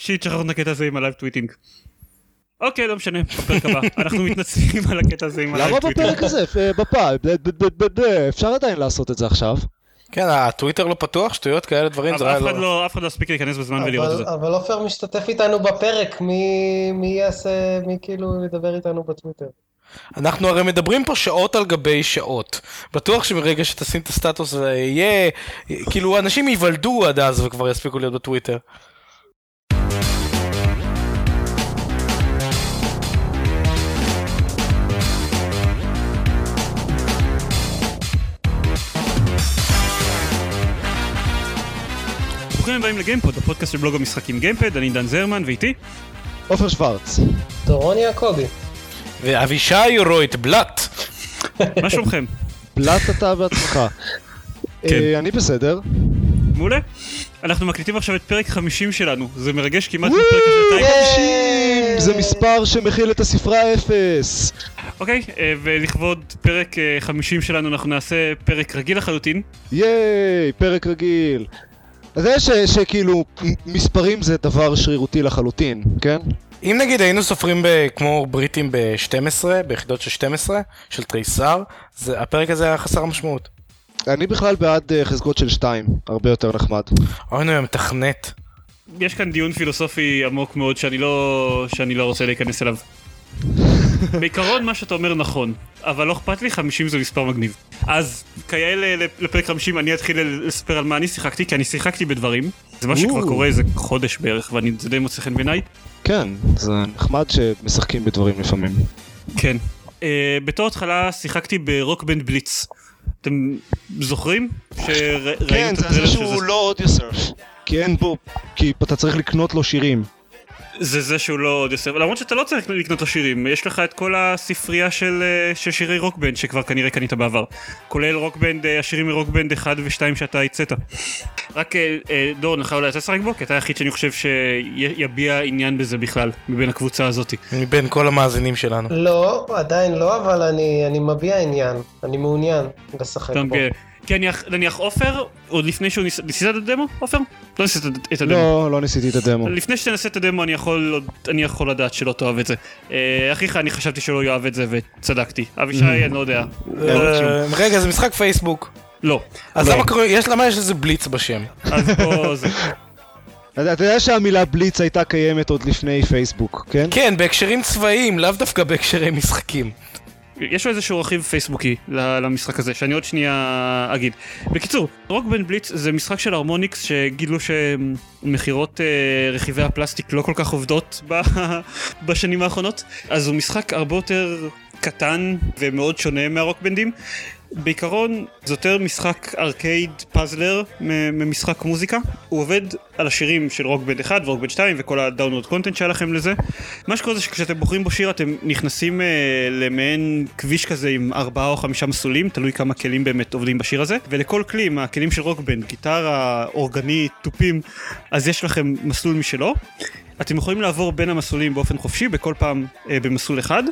shit, שכחנו את הקטע הזה עם ה live tweeting. אוקיי, לא משנה, בפרק הבא. אנחנו מתנצלים על הקטע הזה עם ה live למה tweeting. בפרק הזה? אה, בפעם, אפשר עדיין לעשות את זה עכשיו. כן, הטוויטר לא פתוח, שטויות כאלה דברים, זה אף היה אחד לא... לא אף אחד לא הספיק להיכנס בזמן ולראות את זה. אבל, עופר משתתף איתנו בפרק, מי, מי יעשה, מי כאילו ידבר איתנו בטוויטר? אנחנו הרי מדברים פה שעות על גבי שעות. בטוח שברגע שתשים את הסטטוס זה יהיה... כאילו, אנשים ייוולדו עד אז וכבר יספיקו להיות בטוויטר. ברוכים הבאים לגיימפוד, הפודקאסט של בלוג המשחקים גיימפד, אני דן זרמן ואיתי. עופר שוורץ. דורון יעקבי. ואבישי רויט בלאט. מה שלומכם? בלט אתה בעצמך. כן. אה, אני בסדר. מעולה. אנחנו מקליטים עכשיו את פרק 50 שלנו, זה מרגש כמעט כמו פרק השנתיים. ייי! זה מספר שמכיל את הספרה אפס. אוקיי, אה, ולכבוד פרק אה, 50 שלנו אנחנו נעשה פרק רגיל לחלוטין. ייי, פרק רגיל. אז זה ש- שכאילו מספרים זה דבר שרירותי לחלוטין, כן? אם נגיד היינו סופרים ב- כמו בריטים ב-12, ביחידות של 12, של תריסר, זה- הפרק הזה היה חסר משמעות. אני בכלל בעד אה, חזקות של שתיים, הרבה יותר נחמד. אוי נו, מתכנת. יש כאן דיון פילוסופי עמוק מאוד שאני לא, שאני לא רוצה להיכנס אליו. בעיקרון מה שאתה אומר נכון, אבל לא אכפת לי, 50 זה מספר מגניב. אז ל- לפרק 50 אני אתחיל לספר על מה אני שיחקתי, כי אני שיחקתי בדברים. זה מה שכבר. קורה איזה חודש בערך, וזה די מוצא חן בעיניי. כן, זה נחמד שמשחקים בדברים לפעמים. כן. Uh, בתור התחלה שיחקתי ב Rock Band Blitz. אתם זוכרים? שראינו כן, את זה הטריילר זה שהוא לא Audiosurf. כי אין בו, כי אתה צריך לקנות לו שירים. זה זה שהוא לא Audiosurf, למרות שאתה לא צריך לקנות לו שירים, יש לך את כל הספרייה של, אה, של שירי Rock Band שכבר כנראה קנית בעבר, כולל Rock Band, אה, השירים מ Rock Band 1 ו-2 שאתה ייצאת. רק אה, דורון, לך אולי אתה לשחק בו? כי אתה היחיד שאני חושב שיביע עניין בזה בכלל, מבין הקבוצה הזאתי. מבין כל המאזינים שלנו. לא, עדיין לא, אבל אני, אני מביע עניין, אני מעוניין לשחק בו. כן, כי נניח- עופר, עוד לפני שהוא ניס... ניסית את הדמו? עופר? לא ניסית את הדמו. לא, לא ניסיתי את הדמו. לפני שתנסה את הדמו אני יכול, אני יכול לדעת שלא תאהב את זה. אה, אחיך אני חשבתי שלא יאהב את זה וצדקתי. אבישי אני לא יודע. אה, רגע, זה משחק פייסבוק. לא. אז לא. למה קוראים- יש- למה יש לזה בליץ בשם? אז פה זה. אתה אתה יודע שהמילה בליץ הייתה קיימת עוד לפני פייסבוק, כן? כן, בהקשרים צבאיים, לאו דווקא בהקשרי משחקים. יש לו איזשהו רכיב פייסבוקי למשחק הזה, שאני עוד שנייה אגיד. בקיצור, Rock Band Blitz זה משחק של Harmonix שגילו שמכירות אה, רכיבי הפלסטיק לא כל כך עובדות בשנים האחרונות, אז הוא משחק הרבה יותר קטן ומאוד שונה מהרוקבנדים. בעיקרון זה יותר משחק arcade puzzler ממשחק מוזיקה. הוא עובד על השירים של Rock Band 1 ו Rock Band 2 וכל ה download content שהיה לכם לזה. מה שקורה זה שכשאתם בוחרים בו שיר אתם נכנסים אה, למעין כביש כזה עם ארבעה או חמישה מסלולים תלוי כמה כלים באמת עובדים בשיר הזה. ולכל כלי מהכלים של Rock Band גיטרה אורגנית תופים אז יש לכם מסלול משלו. אתם יכולים לעבור בין המסלולים באופן חופשי בכל פעם אה, במסלול אחד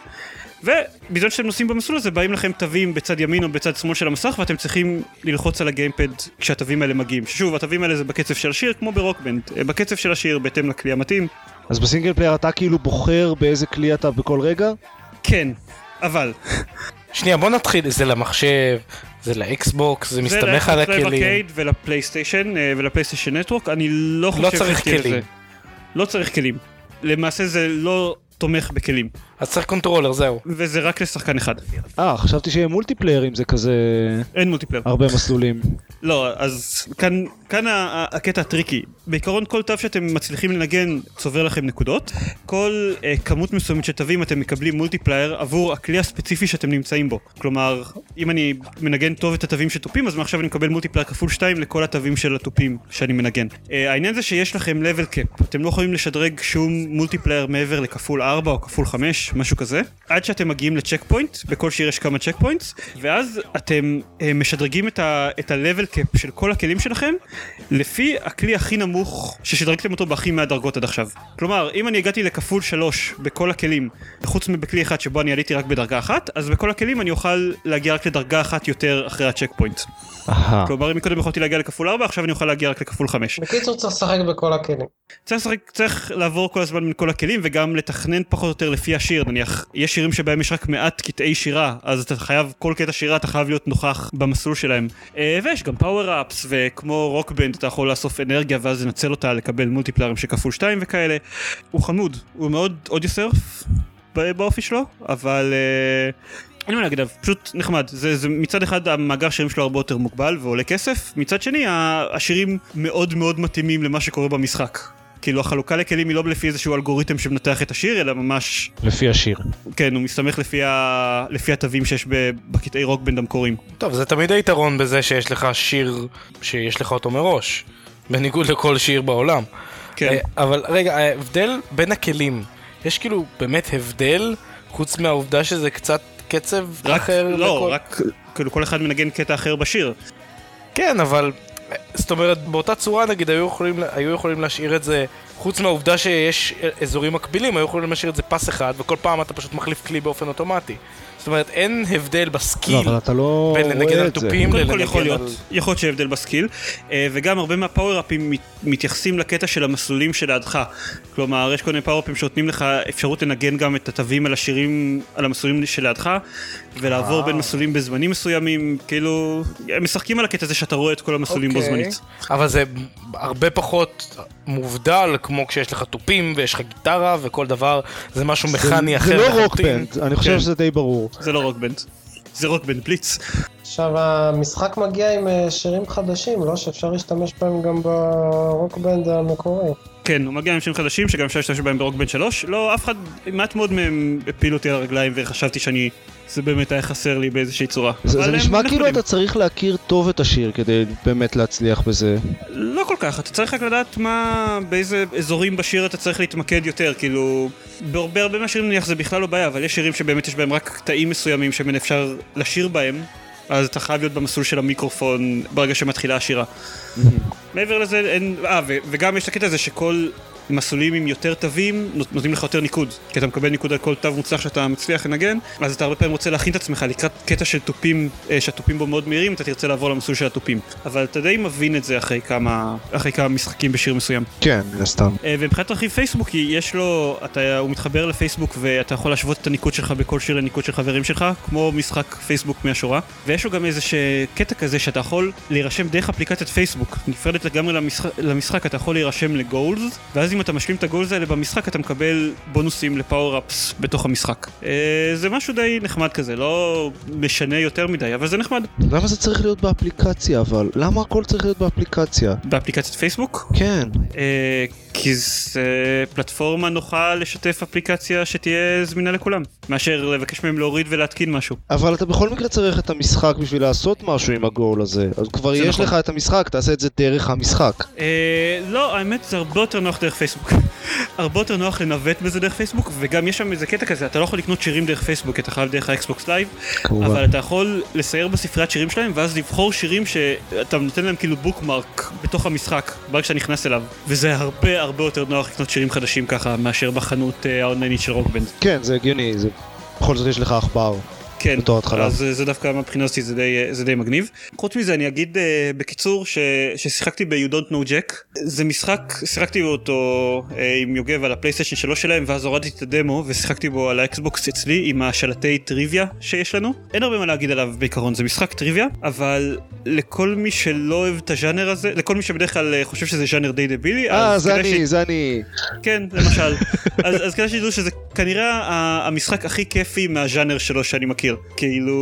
ובזמן שאתם נוסעים במסלול הזה באים לכם תווים בצד ימין או בצד שמאל של המסך ואתם צריכים ללחוץ על ה gamepad כשהתווים האלה מגיעים. שוב, התווים האלה זה בקצב של השיר כמו ב Rock Band, אה, בקצב של השיר בהתאם לכלי המתאים. אז ב single player אתה כאילו בוחר באיזה כלי אתה בכל רגע? כן, אבל שנייה, בוא נתחיל, זה למחשב, זה לאקסבוקס, זה מסתמך על זה הכלים. לארקייד ולפלייסטיישן אה, ול PlayStation Network, אני לא חושב... לא צריך כלים. זה. לא צריך כלים. למעשה זה לא תומך בכלים, אז צריך controller, זהו. וזה רק לשחקן אחד. אה, חשבתי שיהיה multiplayer אם זה כזה אין multiplayer. הרבה מסלולים. לא, אז כאן, כאן ה- ה- הקטע הטריקי. בעיקרון כל תו שאתם מצליחים לנגן צובר לכם נקודות. כל אה, כמות מסוימת של תווים אתם מקבלים multiplier עבור הכלי הספציפי שאתם נמצאים בו. כלומר, אם אני מנגן טוב את התווים של תופים, אז מעכשיו אני מקבל multiplier כפול 2 לכל התווים של התופים שאני מנגן. אה, העניין זה שיש לכם level cap. אתם לא יכולים לשדרג שום multiplier מעבר לכפול 4 או כפול 5. משהו כזה, עד שאתם מגיעים ל checkpoint, בכל שיר יש כמה checkpoints, ואז אתם אה, משדרגים את ה-level cap של כל הכלים שלכם, לפי הכלי הכי נמוך ששדרגתם אותו בהכי מעט דרגות עד עכשיו. כלומר, אם אני הגעתי לכפול 3 בכל הכלים, חוץ מבכלי אחד שבו אני עליתי רק בדרגה אחת, אז בכל הכלים אני אוכל להגיע רק לדרגה אחת יותר אחרי ה checkpoint. כלומר, אם מקודם יכולתי להגיע לכפול 4, עכשיו אני אוכל להגיע רק לכפול 5. בקיצור, צריך לשחק בכל הכלים. צריך, לשחק, צריך לעבור כל הזמן בין כל הכלים וגם לתכנן פחות או יותר לפי השיר נניח יש שירים שבהם יש רק מעט קטעי שירה אז אתה חייב כל קטע שירה אתה חייב להיות נוכח במסלול שלהם אה, ויש גם power ups וכמו Rock Band אתה יכול לאסוף אנרגיה ואז לנצל אותה לקבל מולטיפלרים של כפול 2 וכאלה הוא חמוד הוא מאוד Audiosurf באופי שלו אבל אה, אין מה להגיד פשוט נחמד. זה, זה מצד אחד המאגר שירים שלו הרבה יותר מוגבל ועולה כסף, מצד שני השירים מאוד מאוד מתאימים למה שקורה במשחק. כאילו החלוקה לכלים היא לא לפי איזשהו אלגוריתם שמנתח את השיר, אלא ממש, לפי השיר. כן, הוא מסתמך לפי, ה... לפי התווים שיש. בקטעי רוקבנד המקוריים. טוב, זה תמיד היתרון בזה שיש לך שיר שיש לך אותו מראש, בניגוד לכל שיר בעולם. כן. אה, אבל רגע, ההבדל בין הכלים, יש כאילו באמת הבדל, חוץ מהעובדה שזה קצת קצב רק, אחר? לא, לכל- רק, כאילו כל אחד מנגן קטע אחר בשיר. כן, אבל... זאת אומרת, באותה צורה נגיד היו יכולים, היו יכולים להשאיר את זה, חוץ מהעובדה שיש אזורים מקבילים, היו יכולים להשאיר את זה פס אחד, וכל פעם אתה פשוט מחליף כלי באופן אוטומטי. זאת אומרת, אין הבדל בסקיל לא, אבל אתה לא בין לנגן על. תופים קודם כל לנגן יכול להיות, על... יכול להיות שהבדל בסקיל, אה, וגם הרבה מהפאוור-אפים מת- מתייחסים לקטע של המסלולים שלידך. כלומר, יש כל מיני פאוור-אפים שנותנים לך אפשרות לנגן גם את התווים על השירים, על המסלולים שלידך, ולעבור אה. בין מסלולים בזמנים מסוימים, כאילו, הם משחקים על הקטע הזה שאתה רואה את כל המסלולים בו אוקיי. זמנית. אבל זה הרבה פחות מובדל, כמו כשיש לך תופים ויש לך גיטרה וכל דבר, זה משהו מכני אחר זה לא. Rock Band, אני חושב כן. שזה די ברור. זה לא Rock Band. זה Rock Band Blitz. עכשיו, המשחק מגיע עם אה, שירים חדשים, לא? שאפשר להשתמש בהם גם ב Rock Band המקורי. כן, הוא מגיע עם שירים חדשים שגם אפשר להשתמש בהם ברוקבנד 3. לא, אף אחד, מעט מאוד מהם הפיל אותי על הרגליים וחשבתי שאני, זה באמת היה חסר לי באיזושהי צורה. זה זה נשמע כאילו נחמדים. אתה צריך להכיר טוב את השיר כדי באמת להצליח בזה. לא כל כך, אתה צריך רק לדעת מה, באיזה אזורים בשיר אתה צריך להתמקד יותר, כאילו, בהרבה הרבה מהשירים נניח זה בכלל לא בעיה, אבל יש שירים שבאמת יש בהם רק קטעים מסוימים שבהם אפשר לשיר בהם, אז אתה חייב להיות במסלול של המיקרופון ברגע שמתחילה השירה. מעבר לזה אין, אה, וגם יש את הקטע הזה שכל מסלולים עם יותר תווים נות- נותנים לך יותר ניקוד, כי אתה מקבל ניקוד על כל תו מוצלח שאתה מצליח לנגן, אז אתה הרבה פעמים רוצה להכין את עצמך לקראת קטע של תופים, אה, שהתופים בו מאוד מהירים, אתה תרצה לעבור למסלול של התופים. אבל אתה די מבין את זה אחרי כמה, אחרי כמה משחקים בשיר מסוים. כן, מן הסתם. אה, ומבחינת רכיב פייסבוקי, יש לו, אתה, הוא מתחבר לפייסבוק ואתה יכול להשוות את הניקוד שלך בכל שיר לניקוד של חברים שלך, כמו משחק פייסבוק מהשורה. ויש לו גם איזה קטע כזה שאתה יכול להירשם דרך אפליקציית פייסבוק, נפרדת לגמרי למשחק, למשחק אתה יכול להירשם לגולס, ואז אם אתה משלים את הגולס האלה במשחק אתה מקבל בונוסים לפאוור-אפס בתוך המשחק. אה, זה משהו די נחמד כזה, לא משנה יותר מדי, אבל זה נחמד. למה זה צריך להיות באפליקציה אבל? למה הכל צריך להיות באפליקציה? באפליקציית פייסבוק, כן. אה, כי זה פלטפורמה נוחה לשתף אפליקציה שתהיה זמינה לכולם, מאשר לבקש מהם להוריד ולהתקין משהו. אבל אתה בכל מקרה צריך את המשחק בשביל לעשות משהו עם הגול הזה. אז כבר יש נכון. לך את המשחק, תעשה את זה דרך המשחק. אה, לא, האמת זה הרבה יותר נוח דרך פייסבוק. הרבה יותר נוח לנווט בזה דרך פייסבוק, וגם יש שם איזה קטע כזה, אתה לא יכול לקנות שירים דרך פייסבוק, אתה חייב דרך ה Xbox Live. אבל אתה יכול לסייר בספריית שירים שלהם, ואז לבחור שירים שאתה נותן להם כאילו bookmark בתוך המשחק, ברגע שאתה נכנס אליו, וזה הרבה הרבה יותר נוח לקנות שירים חדשים ככה, מאשר בחנות אה, האונליינית של Rock Band. כן, זה הגיוני, זה... בכל זאת יש לך עכבר. כן, בתור התחלה. אז אה, זה דווקא מהבחינה הזאת זה די, זה די מגניב. חוץ מזה אני אגיד uh, בקיצור ש, ששיחקתי ב-You Don't Know Jack, זה משחק, שיחקתי אותו uh, עם יוגב על הפלייסטיישן 3 שלהם ואז הורדתי את הדמו ושיחקתי בו על האקסבוקס אצלי עם השלטי טריוויה שיש לנו. אין הרבה מה להגיד עליו בעיקרון, זה משחק טריוויה, אבל לכל מי שלא אוהב את הז'אנר הזה, לכל מי שבדרך כלל אה, חושב שזה ז'אנר די דבילי, אה, זה אני, זה אני. כן, למשל. אז, אז כדאי שתדעו שזה כנראה המשחק הכי כיפי מהז'אנר שלו שאני מכיר. כאילו,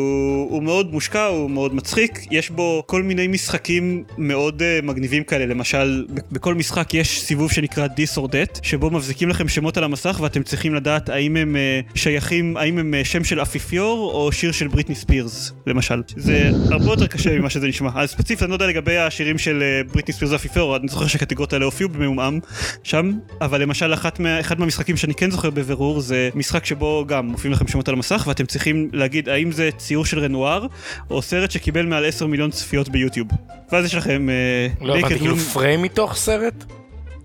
הוא מאוד מושקע, הוא מאוד מצחיק, יש בו כל מיני משחקים מאוד uh, מגניבים כאלה, למשל, בכל משחק יש סיבוב שנקרא This or That, שבו מבזיקים לכם שמות על המסך ואתם צריכים לדעת האם הם uh, שייכים, האם הם uh, שם של אפיפיור או שיר של בריטני ספירס, למשל. זה הרבה יותר קשה ממה שזה נשמע. אז ספציפית, אני לא יודע לגבי השירים של uh, בריטני ספירס ואפיפיור, אני זוכר שהקטגוריות האלה הופיעו במעומעם שם, אבל למשל אחת מה, אחד מהמשחקים שאני כן זוכר בבירור זה משחק שבו גם מופיעים לכם שמות על המסך ואתם צריכים להגיד האם זה ציור של רנואר או סרט שקיבל מעל 10 מיליון צפיות ביוטיוב. ואז יש לכם... אה, לא הבנתי, כאילו Moon- פריים מתוך סרט?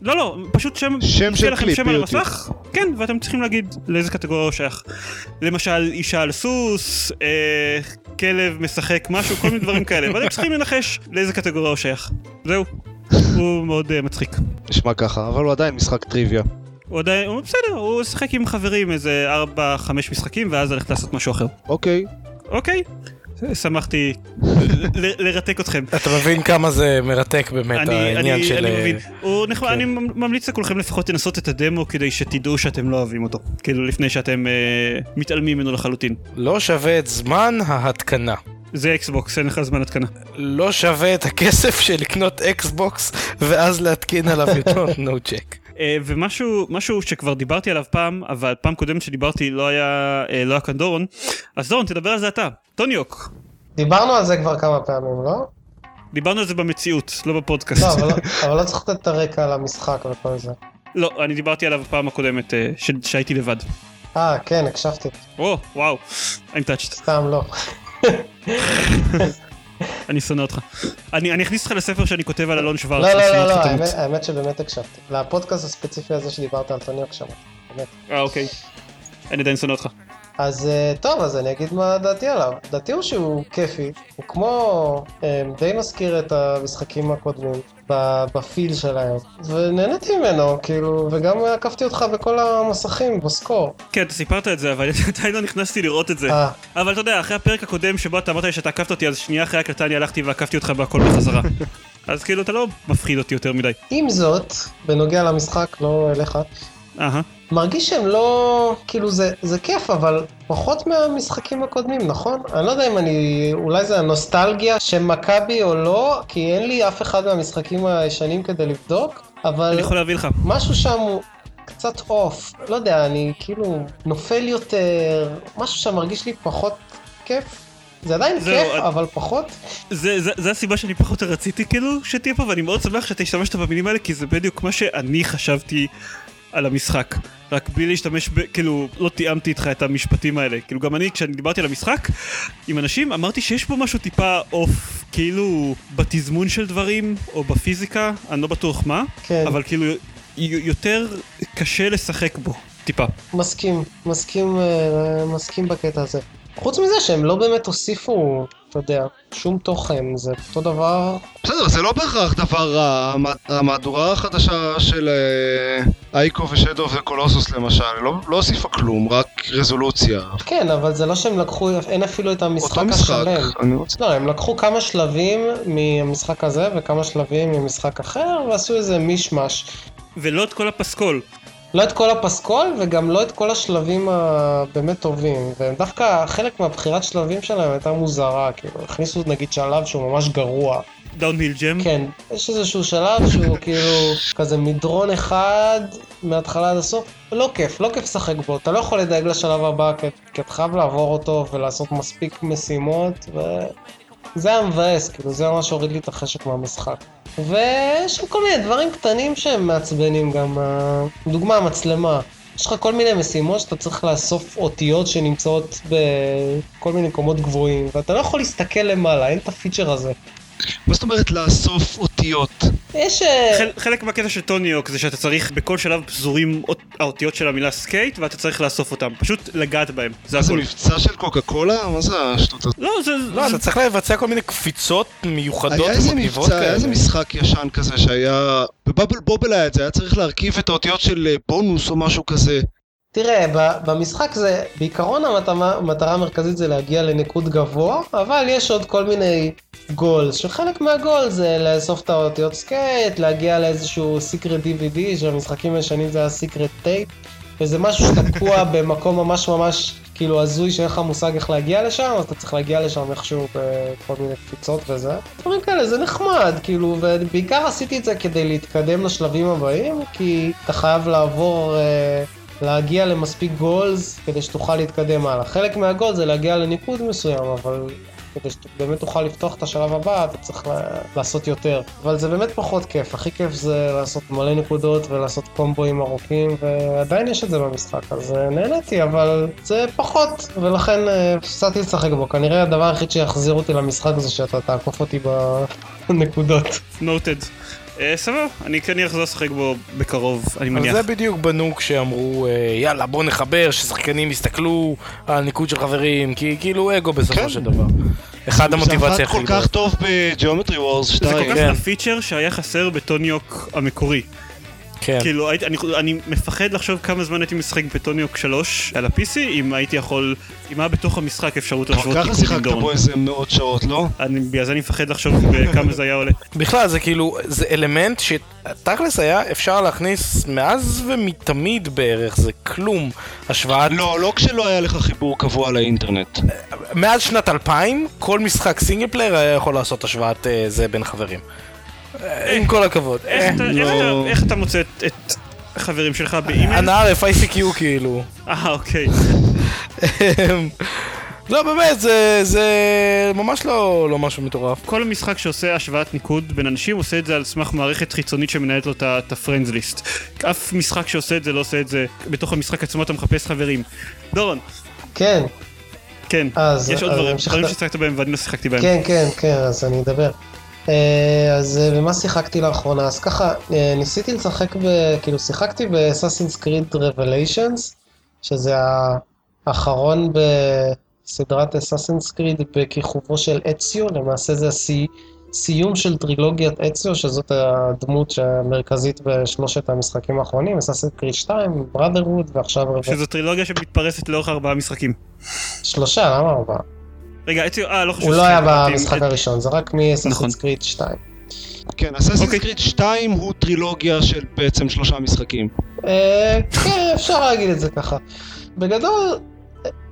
לא לא פשוט שם שם של קליפ שם על ביוטיוב. המסך כן ואתם צריכים להגיד לאיזה קטגוריה הוא שייך. למשל אישה על סוס אה, כלב משחק משהו כל מיני דברים כאלה ואתם צריכים לנחש לאיזה קטגוריה הוא שייך. זהו. הוא מאוד אה, מצחיק. נשמע ככה, אבל הוא עדיין משחק טריוויה. הוא עדיין, הוא בסדר, הוא שיחק עם חברים איזה 4-5 משחקים ואז הלך לעשות משהו אחר. אוקיי. אוקיי, שמחתי לרתק אתכם. אתה מבין כמה זה מרתק באמת, אני, העניין אני, של... אני אה, מבין. הוא נחמד, כן. אני ממליץ לכולכם לפחות לנסות את הדמו כדי שתדעו שאתם לא אוהבים אותו. כאילו לפני שאתם אה, מתעלמים ממנו לחלוטין. לא שווה את זמן ההתקנה. זה אקסבוקס, אין לך זמן התקנה. לא שווה את הכסף של לקנות אקסבוקס ואז להתקין עליו You Don't Know Jack. אה, ומשהו משהו שכבר דיברתי עליו פעם, אבל פעם קודמת שדיברתי לא היה, אה, לא היה כאן דורון. אז דורון, תדבר על זה אתה. Tony Hawk. דיברנו על זה כבר כמה פעמים, לא? דיברנו על זה במציאות, לא בפודקאסט. לא, אבל לא- אבל לא צריך לתת את הרקע על המשחק וכל זה. לא, אני דיברתי עליו בפעם הקודמת אה, ש- שהייתי לבד. אה, כן, הקשבתי. או, וואו, I'm touched. סתם לא. אני שונא אותך. אני אני אכניס אותך לספר שאני כותב על אלון שוורץ. לא, לא, לא, לא. האמת- האמת שבאמת הקשבתי. לפודקאסט הספציפי הזה שדיברת על טוניוק שם. באמת. אה, אוקיי. אני עדיין שונא אותך. אז אה, טוב, אז אני אגיד מה דעתי עליו. דעתי הוא שהוא כיפי, הוא כמו, אה, די מזכיר את המשחקים הקודמים, בפיל שלהם, ונהניתי ממנו, כאילו, וגם עקפתי אותך בכל המסכים, בסקור. כן, אתה סיפרת את זה, אבל עדיין לא נכנסתי לראות את זה. אה, אבל אתה יודע, אחרי הפרק הקודם שבו אתה אמרת לי שאתה עקפת אותי, אז שנייה אחרי ההקלטה אני הלכתי ועקפתי אותך בהכל בחזרה. אז כאילו אתה לא מפחיד אותי יותר מדי. עם זאת, בנוגע למשחק, לא אליך, אהה. מרגיש שהם לא, כאילו זה, זה כיף, אבל פחות מהמשחקים הקודמים, נכון? אני לא יודע אם אני, אולי זה הנוסטלגיה שמכה בי או לא, כי אין לי אף אחד מהמשחקים הישנים כדי לבדוק, אבל אני יכול להביא לך. משהו שם הוא קצת off, לא יודע, אני כאילו נופל יותר, משהו שם מרגיש לי פחות כיף. זה עדיין זהו, כיף, את- אבל פחות. זה, זה, זה הסיבה שאני פחות רציתי כאילו שתהיה פה, ואני מאוד שמח שאתה השתמשת במילים האלה, כי זה בדיוק מה שאני חשבתי על המשחק. רק בלי להשתמש ב... כאילו, לא תיאמתי איתך את המשפטים האלה. כאילו, גם אני, כשאני דיברתי על המשחק עם אנשים, אמרתי שיש פה משהו טיפה off, כאילו, בתזמון של דברים, או בפיזיקה, אני לא בטוח מה, כן, אבל כאילו, יותר קשה לשחק בו, טיפה. מסכים, מסכים, אה, מסכים בקטע הזה. חוץ מזה שהם לא באמת הוסיפו, אתה יודע, שום תוכן, זה אותו דבר. בסדר, זה לא בהכרח דבר רע. המ- המהדורה החדשה של אייקו ושדו וקולוסוס למשל, לא לא הוסיפה כלום, רק רזולוציה. כן, אבל זה לא שהם לקחו, אין אפילו את המשחק אותו משחק, השלם. אני רוצה... לא, הם לקחו כמה שלבים מהמשחק הזה וכמה שלבים ממשחק אחר, ועשו איזה מישמש. ולא את כל הפסקול. לא את כל הפסקול וגם לא את כל השלבים הבאמת טובים. ודווקא חלק מהבחירת שלבים שלהם הייתה מוזרה, כאילו, הכניסו נגיד שלב שהוא ממש גרוע. דאונהיל ג'ם. כן, יש איזשהו שלב שהוא כאילו כזה מדרון אחד מההתחלה עד הסוף, לא כיף, לא כיף לשחק בו, אתה לא יכול לדאג לשלב הבא כי, כי אתה חייב לעבור אותו ולעשות מספיק משימות, וזה היה מבאס, כאילו זה ממש הוריד לי את החשק מהמשחק. ויש שם כל מיני דברים קטנים שהם מעצבנים גם, אה, דוגמה המצלמה. יש לך כל מיני משימות שאתה צריך לאסוף אותיות שנמצאות בכל מיני מקומות גבוהים, ואתה לא יכול להסתכל למעלה, אין את הפיצ'ר הזה. מה זאת אומרת לאסוף אותיות? יש... אה, חל, חלק מהקטע של Tony Hawk זה שאתה צריך בכל שלב פזורים אות- האותיות של המילה skate ואתה צריך לאסוף אותם, פשוט לגעת בהם, זה מה זה. מבצע של קוקה קולה? מה זה השטות הזאת? לא, זה... לא, אתה צריך לבצע כל מיני קפיצות מיוחדות היה איזה ומגניבות מבצע, היה כאלה. איזה משחק ישן כזה שהיה... ב-Bubble Bobble היה את זה, היה צריך להרכיב את האותיות של אה, בונוס או משהו כזה. תראה, במשחק זה, בעיקרון המטרה, המטרה המרכזית זה להגיע לניקוד גבוה, אבל יש עוד כל מיני goals, שחלק מהגול זה לאסוף את האותיות skate, להגיע לאיזשהו secret DVD, שבמשחקים הישנים זה היה secret tape, וזה משהו שתקוע במקום ממש ממש כאילו הזוי שאין לך מושג איך להגיע לשם, אז אתה צריך להגיע לשם איכשהו בכל מיני קפיצות וזה. דברים כאלה, זה נחמד, כאילו, ובעיקר עשיתי את זה כדי להתקדם לשלבים הבאים, כי אתה חייב לעבור... אה, להגיע למספיק גולס כדי שתוכל להתקדם הלאה. חלק מהגול זה להגיע לניקוד מסוים, אבל כדי שבאמת תוכל לפתוח את השלב הבא, אתה צריך לעשות יותר. אבל זה באמת פחות כיף, הכי כיף זה לעשות מלא נקודות ולעשות קומבואים ארוכים, ועדיין יש את זה במשחק, אז אה, נהניתי, אבל זה פחות, ולכן אה, הפסדתי לשחק בו. כנראה הדבר היחיד שיחזיר אותי למשחק זה שאתה תעקוף אותי בנקודות. noted. אה, סבבה, אני כנראה אחזור לשחק בו בקרוב, אני אבל מניח. זה בדיוק בנו כשאמרו, אה, יאללה בוא נחבר, ששחקנים יסתכלו על הניקוד של חברים, כי כאילו אגו בסופו כן. של דבר. אחד המוטיבציה זה הכי עבד כל כך טוב ב-Geometry Wars זה כל 2. כך כן. הפיצ'ר שהיה חסר ב-Tony Hawk המקורי. כן. כאילו, הייתי- אני, אני מפחד לחשוב כמה זמן הייתי משחק ב-Tony Hawk 3 על ה-PC, אם הייתי יכול, אם היה בתוך המשחק אפשרות להשוות ככה שיחקת. בו איזה מאות שעות, לא? אני- בגלל זה אני מפחד לחשוב כמה זה היה עולה. בכלל זה כאילו, זה אלמנט שתכלס היה אפשר להכניס מאז ומתמיד בערך, זה כלום. השוואת... לא, לא כשלא היה לך חיבור קבוע לאינטרנט. מאז שנת 2000, כל משחק single player היה יכול לעשות השוואת אה, זה בין חברים. אה, עם כל הכבוד. איך אה, אתה- לא. אתה- מוצא את- החברים שלך באימייל? אנא ערף ICQ כאילו. אה, אוקיי. לא באמת, זה, זה ממש לא, לא משהו מטורף. כל משחק שעושה השוואת ניקוד בין אנשים עושה את זה על סמך מערכת חיצונית שמנהלת לו את הפרנדס ליסט. אף משחק שעושה את זה לא עושה את זה בתוך המשחק עצמו אתה מחפש חברים. דורון, כן, כן, אז- יש עוד אז דברים, דברים ששיחקת בהם ואני לא שיחקתי בהם. כן, כן, כן, אז אני אדבר. אה, אז אה, במה שיחקתי לאחרונה? אז ככה, אה, ניסיתי לשחק ב... כאילו, שיחקתי ב-Assassin's Creed Revelations, שזה האחרון בסדרת Assassin's Creed בכיכובו של אציו, למעשה זה הסי... סיום של טרילוגיית אציו, שזאת הדמות המרכזית בשלושת המשחקים האחרונים, Assassin's Creed 2, Brotherhood ועכשיו. שזו טרילוגיה שמתפרסת לאורך ארבעה משחקים. שלושה, למה ארבעה? רגע, אציו, אה, לא חשוב. הוא לא היה עם- במשחק הראשון, זה רק מ-Assassin's נכון. Creed 2. כן, אססינס אוקיי. קריד 2 הוא טרילוגיה של בעצם שלושה משחקים. אה, כן, אפשר להגיד את זה ככה. בגדול,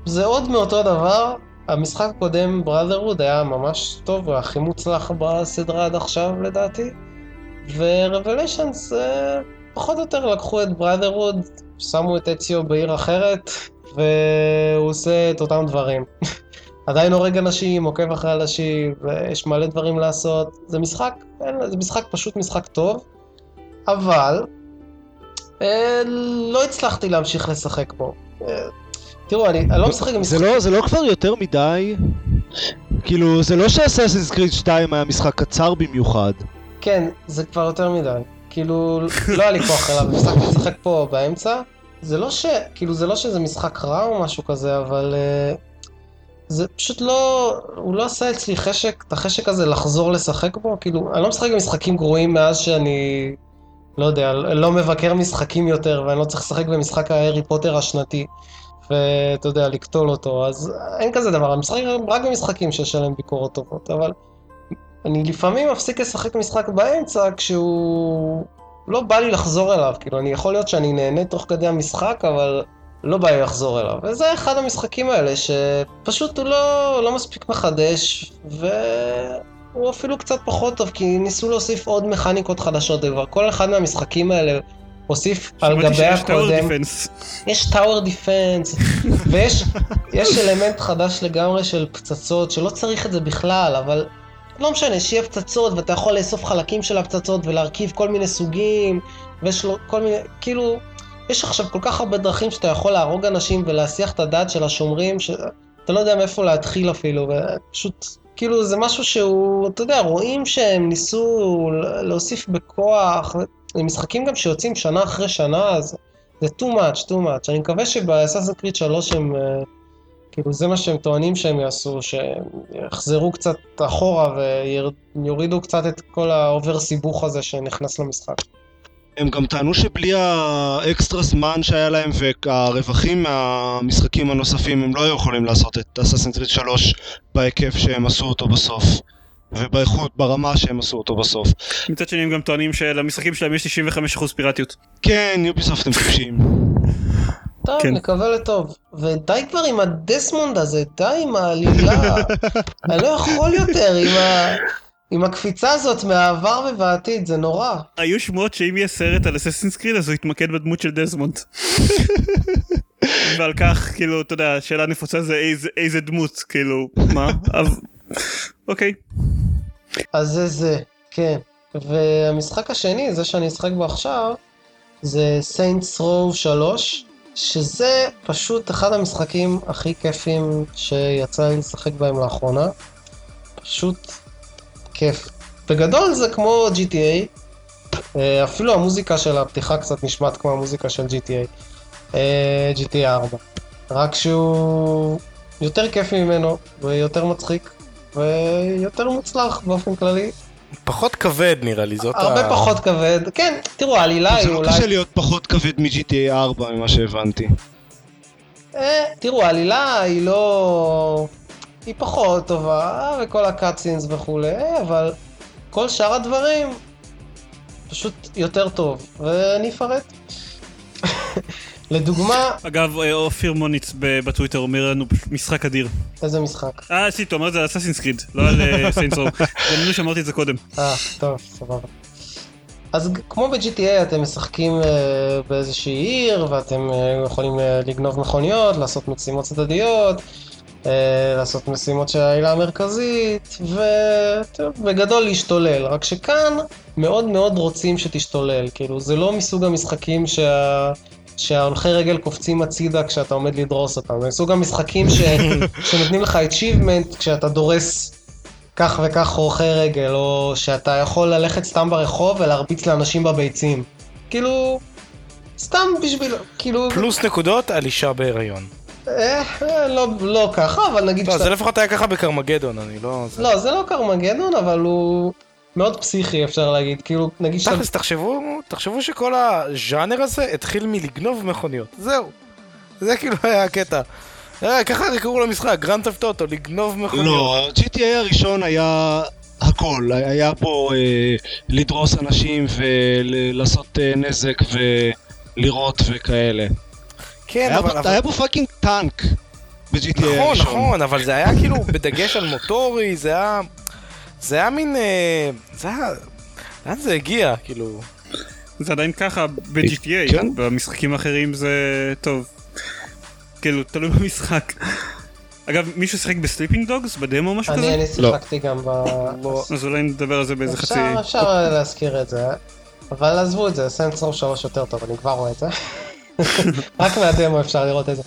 זה עוד מאותו דבר. המשחק הקודם, Brotherhood, היה ממש טוב, הוא הכי מוצלח בסדרה עד עכשיו לדעתי. ו-Revelations, אה, פחות או יותר לקחו את Brotherhood, שמו את אציו בעיר אחרת, והוא עושה את אותם דברים. עדיין הורג אנשים, עוקב אחרי אנשים, ויש מלא דברים לעשות. זה משחק, זה משחק פשוט משחק טוב, אבל אה, לא הצלחתי להמשיך לשחק בו. אה, תראו, אני, אני לא משחק זה במשחק... לא, זה לא כבר יותר מדי? כאילו, זה לא שאססינס קריד 2 היה משחק קצר במיוחד. כן, זה כבר יותר מדי. כאילו, לא היה לי כוח אליו, הפסקתי לשחק פה באמצע. זה לא ש... כאילו, זה לא שזה משחק רע או משהו כזה, אבל... אה, זה פשוט לא... הוא לא עשה אצלי חשק, את החשק הזה לחזור לשחק בו. כאילו, אני לא משחק במשחקים גרועים מאז שאני... לא יודע, לא מבקר משחקים יותר, ואני לא צריך לשחק במשחק ההארי פוטר השנתי. ואתה יודע, לקטול אותו, אז אין כזה דבר, אני משחק רק במשחקים שיש עליהם ביקורות טובות, אבל אני לפעמים מפסיק לשחק משחק באמצע כשהוא... לא בא לי לחזור אליו, כאילו, אני יכול להיות שאני נהנה תוך כדי המשחק, אבל לא בא לי לחזור אליו. וזה אחד המשחקים האלה שפשוט הוא לא, לא מספיק מחדש, והוא אפילו קצת פחות טוב, כי ניסו להוסיף עוד מכניקות חדשות, וכבר כל אחד מהמשחקים האלה הוסיף על גבי הקודם. יש טאוור דיפנס, ויש יש אלמנט חדש לגמרי של פצצות, שלא צריך את זה בכלל, אבל לא משנה, שיהיה פצצות, ואתה יכול לאסוף חלקים של הפצצות ולהרכיב כל מיני סוגים, ויש לו כל מיני, כאילו, יש עכשיו כל כך הרבה דרכים שאתה יכול להרוג אנשים ולהסיח את הדעת של השומרים, שאתה לא יודע מאיפה להתחיל אפילו, ופשוט, כאילו, זה משהו שהוא, אתה יודע, רואים שהם ניסו להוסיף בכוח, זה משחקים גם שיוצאים שנה אחרי שנה, אז זה too much, too much. אני מקווה שב-Assassin's Creed 3 הם, אה, כאילו זה מה שהם טוענים שהם יעשו, שהם יחזרו קצת אחורה ויורידו קצת את כל ה over סיבוך הזה שנכנס למשחק. הם גם טענו שבלי האקסטרה זמן שהיה להם והרווחים מהמשחקים הנוספים הם לא היו יכולים לעשות את Assassin's Creed 3 בהיקף שהם עשו אותו בסוף. ובאיכות, ברמה שהם עשו אותו בסוף. מצד שני הם גם טוענים שלמשחקים שלהם יש 95% פיראטיות. כן, Ubisoft הם טיפשים. טוב, כן. נקווה לטוב. ודי כבר עם הדסמונד הזה, די עם העלילה. אני לא יכול יותר עם, ה... עם הקפיצה הזאת מהעבר ובעתיד, זה נורא. היו שמועות שאם יהיה סרט על Assassin's Creed אז הוא יתמקד בדמות של דזמונד. ועל כך כאילו אתה יודע שאלה נפוצה זה איזה, איזה דמות כאילו מה אוקיי. אז זה זה, כן. והמשחק השני, זה שאני אשחק בו עכשיו, זה Saints Row 3, שזה פשוט אחד המשחקים הכי כיפים שיצא לי לשחק בהם לאחרונה. פשוט כיף. בגדול זה כמו GTA, אה, אפילו המוזיקה של הפתיחה קצת נשמעת כמו המוזיקה של GTA, אה, GTA 4. רק שהוא יותר כיף ממנו, ויותר מצחיק, ויותר מוצלח באופן כללי. פחות כבד נראה לי, זאת ה... הרבה פחות כבד. כן, תראו, העלילה היא זה לא אולי... קשה להיות פחות כבד מ-GTA 4 ממה שהבנתי. אה, תראו, העלילה היא לא... היא פחות טובה, וכל הקאטסינס וכולי, אבל כל שאר הדברים פשוט יותר טוב, ואני אפרט. לדוגמה, אגב, אה, אופיר מוניץ בטוויטר אומר לנו משחק אדיר. איזה משחק. אה, עשית, הוא אומר את זה על אסאסינס קריד, לא על סיינס רו. גם שאמרתי את זה קודם. אה, טוב, סבבה. אז כמו ב-GTA אתם משחקים אה, באיזושהי עיר ואתם אה, יכולים אה, לגנוב מכוניות, לעשות משימות צדדיות, לעשות משימות של העילה המרכזית, ובגדול להשתולל. רק שכאן מאוד מאוד רוצים שתשתולל, כאילו זה לא מסוג המשחקים שה... שההולכי רגל קופצים הצידה כשאתה עומד לדרוס אותם, זה מסוג המשחקים ש... שנותנים לך achievement כשאתה דורס כך וכך הולכי רגל, או שאתה יכול ללכת סתם ברחוב ולהרביץ לאנשים בביצים. כאילו, סתם בשביל, כאילו, פלוס נקודות על אישה בהיריון. אה, אה, לא, לא ככה, אבל נגיד לא, שאתה... זה לפחות היה ככה ב-Carmageddon, אני לא... זה- לא, זה לא Carmageddon, אבל הוא מאוד פסיכי אפשר להגיד, כאילו, נגיד שאתה... תכלס, תחשבו, תחשבו שכל הז'אנר הזה התחיל מלגנוב מכוניות. זהו. זה כאילו היה הקטע. אה, ככה קראו למשחק, Grand Theft Auto, לגנוב מכוניות. לא, GTA הראשון היה הכל, היה פה אה, לדרוס אנשים ולעשות אה, נזק ולירות וכאלה. כן, היה אבל... בו- אבל- היה בו fucking טאנק ב-GTA נכון, הראשון. נכון, אבל זה היה כאילו בדגש על מוטורי, זה היה... זה היה מין... אה, זה היה... לאן זה הגיע? כאילו... זה עדיין ככה ב-GTA, כן. במשחקים האחרים זה טוב. כאילו, תלוי במשחק. אגב, מישהו שיחק ב-Sleeping Dogs? בדמו או משהו אני, כזה? אני לא. שיחקתי גם ב... לא. אז אולי נדבר על זה באיזה חצי... אפשר, אפשר להזכיר את זה, אבל עזבו את זה, סנסור 3 יותר טוב, אני כבר רואה את זה. רק מהדמו אפשר לראות את זה.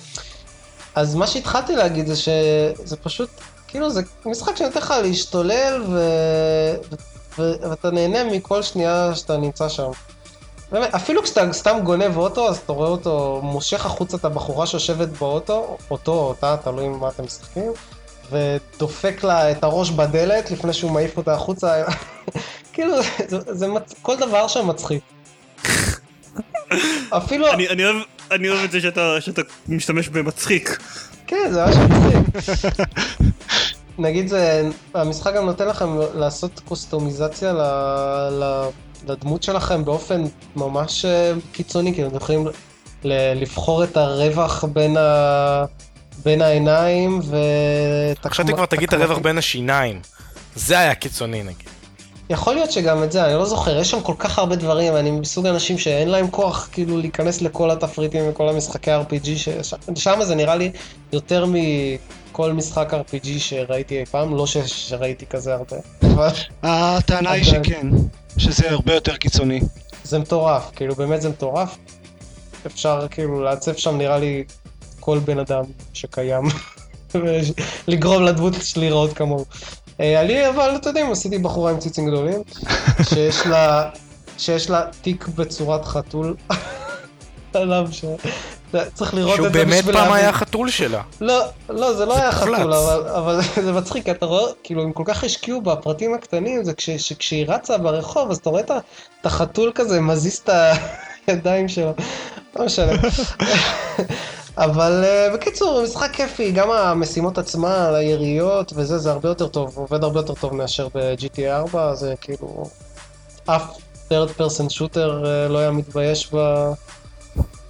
אז מה שהתחלתי להגיד זה שזה פשוט, כאילו זה משחק שנותן לך להשתולל ו... ו... ואתה נהנה מכל שנייה שאתה נמצא שם. באמת, אפילו כשאתה סתם גונב אוטו, אז אתה רואה אותו מושך החוצה את הבחורה שיושבת באוטו, אותו או אותה, תלוי מה אתם משחקים, ודופק לה את הראש בדלת לפני שהוא מעיף אותה החוצה. כאילו, זה, זה, מצ... כל דבר שם מצחיק. אפילו, אני, אני, אוהב, אני אוהב את זה שאתה, שאתה משתמש במצחיק. כן, זה ממש מצחיק. נגיד זה, המשחק גם נותן לכם לעשות קוסטומיזציה ל, ל, לדמות שלכם באופן ממש אה, קיצוני, כאילו אתם יכולים ל- לבחור את הרווח בין, ה, בין העיניים ו... חשבתי כבר תגיד את הרווח בין השיניים. זה היה קיצוני נגיד. יכול להיות שגם את זה, אני לא זוכר, יש שם כל כך הרבה דברים, אני מסוג אנשים שאין להם כוח כאילו להיכנס לכל התפריטים וכל המשחקי RPG, ששם זה נראה לי יותר מכל משחק RPG שראיתי אי פעם, לא. שראיתי כזה הרבה, הטענה היא. שכן, שזה הרבה יותר קיצוני. זה מטורף, כאילו באמת זה מטורף. אפשר כאילו לעצב שם נראה לי כל בן אדם שקיים, לגרום לדמות שלי להיראות כמוהו. אה, אני אבל אתם יודעים, עשיתי בחורה עם ציצים גדולים, שיש לה, שיש לה תיק בצורת חתול עליו, ש... צריך לראות שהוא את זה באמת בשביל פעם להבין. היה חתול שלה. לא, לא, זה לא היה. חתול, אבל, אבל זה מצחיק, אתה רואה, כאילו, הם כל כך השקיעו בפרטים הקטנים, זה כש, שכשהיא רצה ברחוב, אז אתה רואה את החתול כזה מזיז את הידיים שלו, לא משנה. אבל uh, בקיצור, משחק כיפי, גם המשימות עצמן, היריות וזה, זה הרבה יותר טוב, עובד הרבה יותר טוב מאשר ב-GTA 4, זה כאילו, אף third person shooter uh, לא היה מתבייש ב...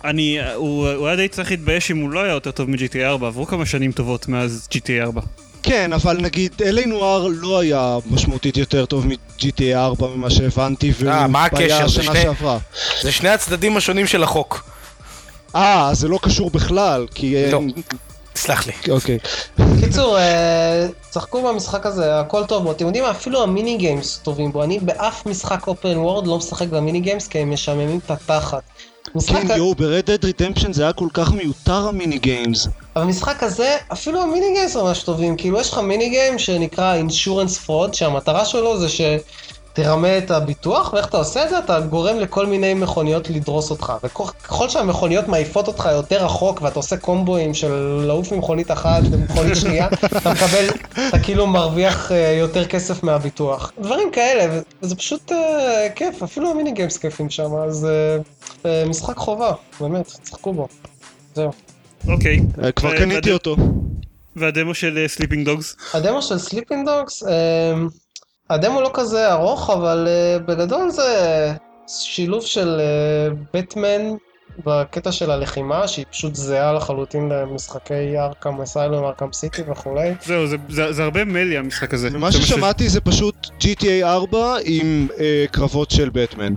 אני, הוא, הוא היה די צריך להתבייש אם הוא לא היה יותר טוב מ-GTA 4, עברו כמה שנים טובות מאז GTA 4. כן, אבל נגיד, אלי נואר לא היה משמעותית יותר טוב מ-GTA 4 ממה שהבנתי, והוא אה, מה הקשר? השנה שני- שעברה. זה שני הצדדים השונים של החוק. אה, זה לא קשור בכלל, כי... לא. אין- סלח לי. אוקיי. בקיצור, אה, שחקו במשחק הזה, הכל טוב בו. אתם יודעים מה? אפילו ה mini games טובים בו. אני באף משחק open world לא משחק ב mini games כי הם משעממים את התחת. כן, יואו, ב-Red Dead Redemption זה היה כל כך מיותר ה mini games. במשחק הזה, אפילו ה mini games ממש טובים. כאילו, יש לך mini game שנקרא insurance fraud, שהמטרה שלו זה שתרמה את הביטוח, ואיך אתה עושה את זה? אתה גורם לכל מיני מכוניות לדרוס אותך. וככל שהמכוניות מעיפות אותך יותר רחוק, ואתה עושה קומבואים של לעוף ממכונית אחת למכונית שנייה, אתה מקבל, אתה כאילו מרוויח אה, יותר כסף מהביטוח. דברים כאלה, וזה פשוט אה, כיף, אפילו ה mini games כיפים שם, אז אה, אה, משחק חובה, באמת, שחקו בו. זהו. אוקיי. אה, כבר קניתי אותו. והדמו של Sleeping Dogs? הדמו של Sleeping Dogs, הדמו לא כזה ארוך, אבל אה, בגדול זה שילוב של בטמן בקטע של הלחימה, שהיא פשוט זהה לחלוטין למשחקי Arkham Asylum, Arkham City וכולי. זהו, זה- זה זה הרבה melee המשחק הזה. ממה ש- ששמעתי זה פשוט GTA 4 עם אה, קרבות של בטמן.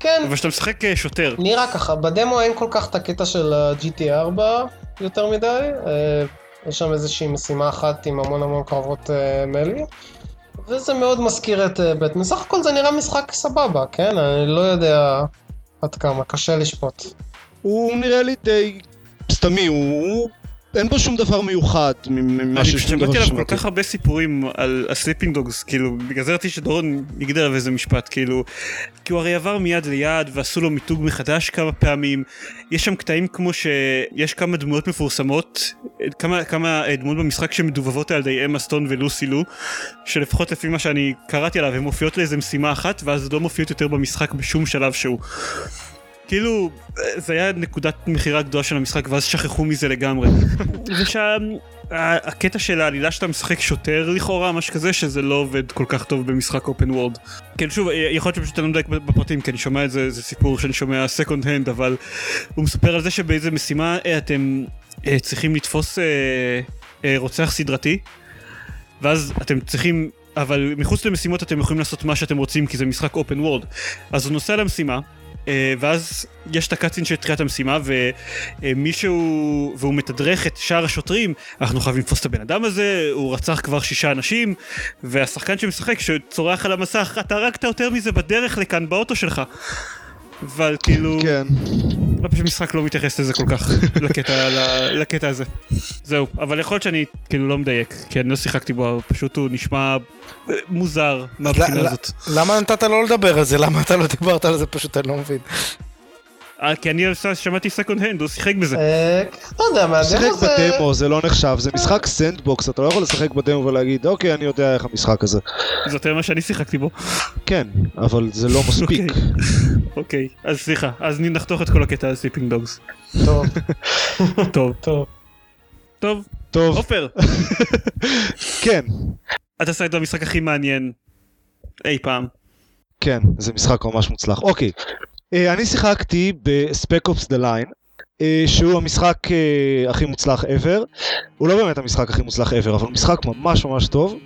כן, אבל שאתה משחק אה, שוטר. נראה ככה, בדמו אין כל כך את הקטע של ה-GTA 4 יותר מדי, אה, יש שם איזושהי משימה אחת עם המון המון קרבות אה, melee, וזה מאוד מזכיר את אה, בטמן. סך הכל זה נראה משחק סבבה, כן? אני לא יודע עד כמה, קשה לשפוט. הוא נראה לי די סתמי, הוא... הוא- אין בו שום דבר מיוחד ממה אני ש... שום דבר שמעתי עליו כל. כך הרבה סיפורים על ה-Sleeping Dogs, כאילו, בגלל זה רציתי שדורון יגיד עליו איזה משפט, כאילו, כי הוא הרי עבר מיד ליד ועשו לו מיתוג מחדש כמה פעמים, יש שם קטעים כמו שיש כמה דמויות מפורסמות, כמה, כמה אה, דמויות במשחק שמדובבות על ידי אמה סטון ולוסי לו, שלפחות לפי מה שאני קראתי עליו, הן מופיעות לאיזה משימה אחת, ואז לא מופיעות יותר במשחק בשום שלב שהוא. כאילו, זה היה נקודת מכירה גדולה של המשחק ואז שכחו מזה לגמרי. ושם הקטע של העלילה שאתה משחק שוטר לכאורה, משהו כזה, שזה לא עובד כל כך טוב במשחק open world. כן, שוב, יכול להיות שפשוט אני לא מדייק בפרטים, כי אני שומע את זה, זה סיפור שאני שומע second hand, אבל הוא מספר על זה שבאיזה משימה אה, אתם אה, צריכים לתפוס אה, אה, רוצח סדרתי, ואז אתם צריכים... אבל מחוץ למשימות אתם יכולים לעשות מה שאתם רוצים כי זה משחק אופן וורד. אז הוא נוסע למשימה, אה, ואז יש את הקאצין של תחילת המשימה ומישהו, והוא מתדרך את שאר השוטרים, אנחנו חייבים לתפוס את הבן אדם הזה, הוא רצח כבר שישה אנשים, והשחקן שמשחק, שצורח על המסך, אתה הרגת יותר מזה בדרך לכאן באוטו שלך. אבל כאילו, כן. לא פשוט משחק לא מתייחס לזה כל כך, לקטע, לקטע הזה. זהו, אבל יכול להיות שאני כאילו לא מדייק, כי אני לא שיחקתי בו, פשוט הוא נשמע אה, מוזר מהבחינה הזאת. למה נתת לו לדבר על זה? למה אתה לא דיברת על זה? פשוט אני לא מבין. אה, כי אני שמעתי second hand, הוא שיחק בזה. אה, לא יודע, מהדמו זה... בדמו זה לא נחשב, זה משחק sandbox, אתה לא יכול לשחק בדמו ולהגיד, אוקיי, אני יודע איך המשחק הזה. זה יותר מה שאני שיחקתי בו. כן, אבל זה לא מספיק. אוקיי. אוקיי, אז סליחה, אז נחתוך את כל הקטע על Sleeping Dogs. טוב, טוב, טוב. טוב, טוב, עופר, כן, אתה עשה את המשחק הכי מעניין אי פעם. כן, זה משחק ממש מוצלח. אוקיי, אני שיחקתי ב Spec Ops: The Line, שהוא המשחק אה, הכי מוצלח ever. הוא לא באמת המשחק הכי מוצלח ever, אבל הוא משחק ממש ממש טוב.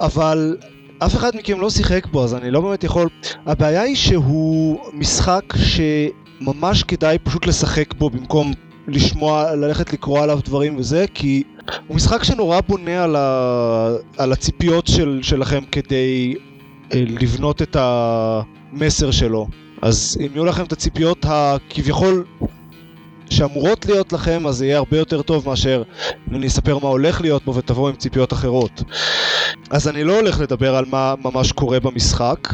אבל אף אחד מכם לא שיחק בו, אז אני לא באמת יכול... הבעיה היא שהוא משחק שממש כדאי פשוט לשחק בו במקום לשמוע, ללכת לקרוא עליו דברים וזה, כי הוא משחק שנורא בונה על, ה... על הציפיות של, שלכם כדי אה, לבנות את המסר שלו. אז אם יהיו לכם את הציפיות הכביכול שאמורות להיות לכם, אז זה יהיה הרבה יותר טוב מאשר אם אני אספר מה הולך להיות בו ותבואו עם ציפיות אחרות. אז אני לא הולך לדבר על מה ממש קורה במשחק.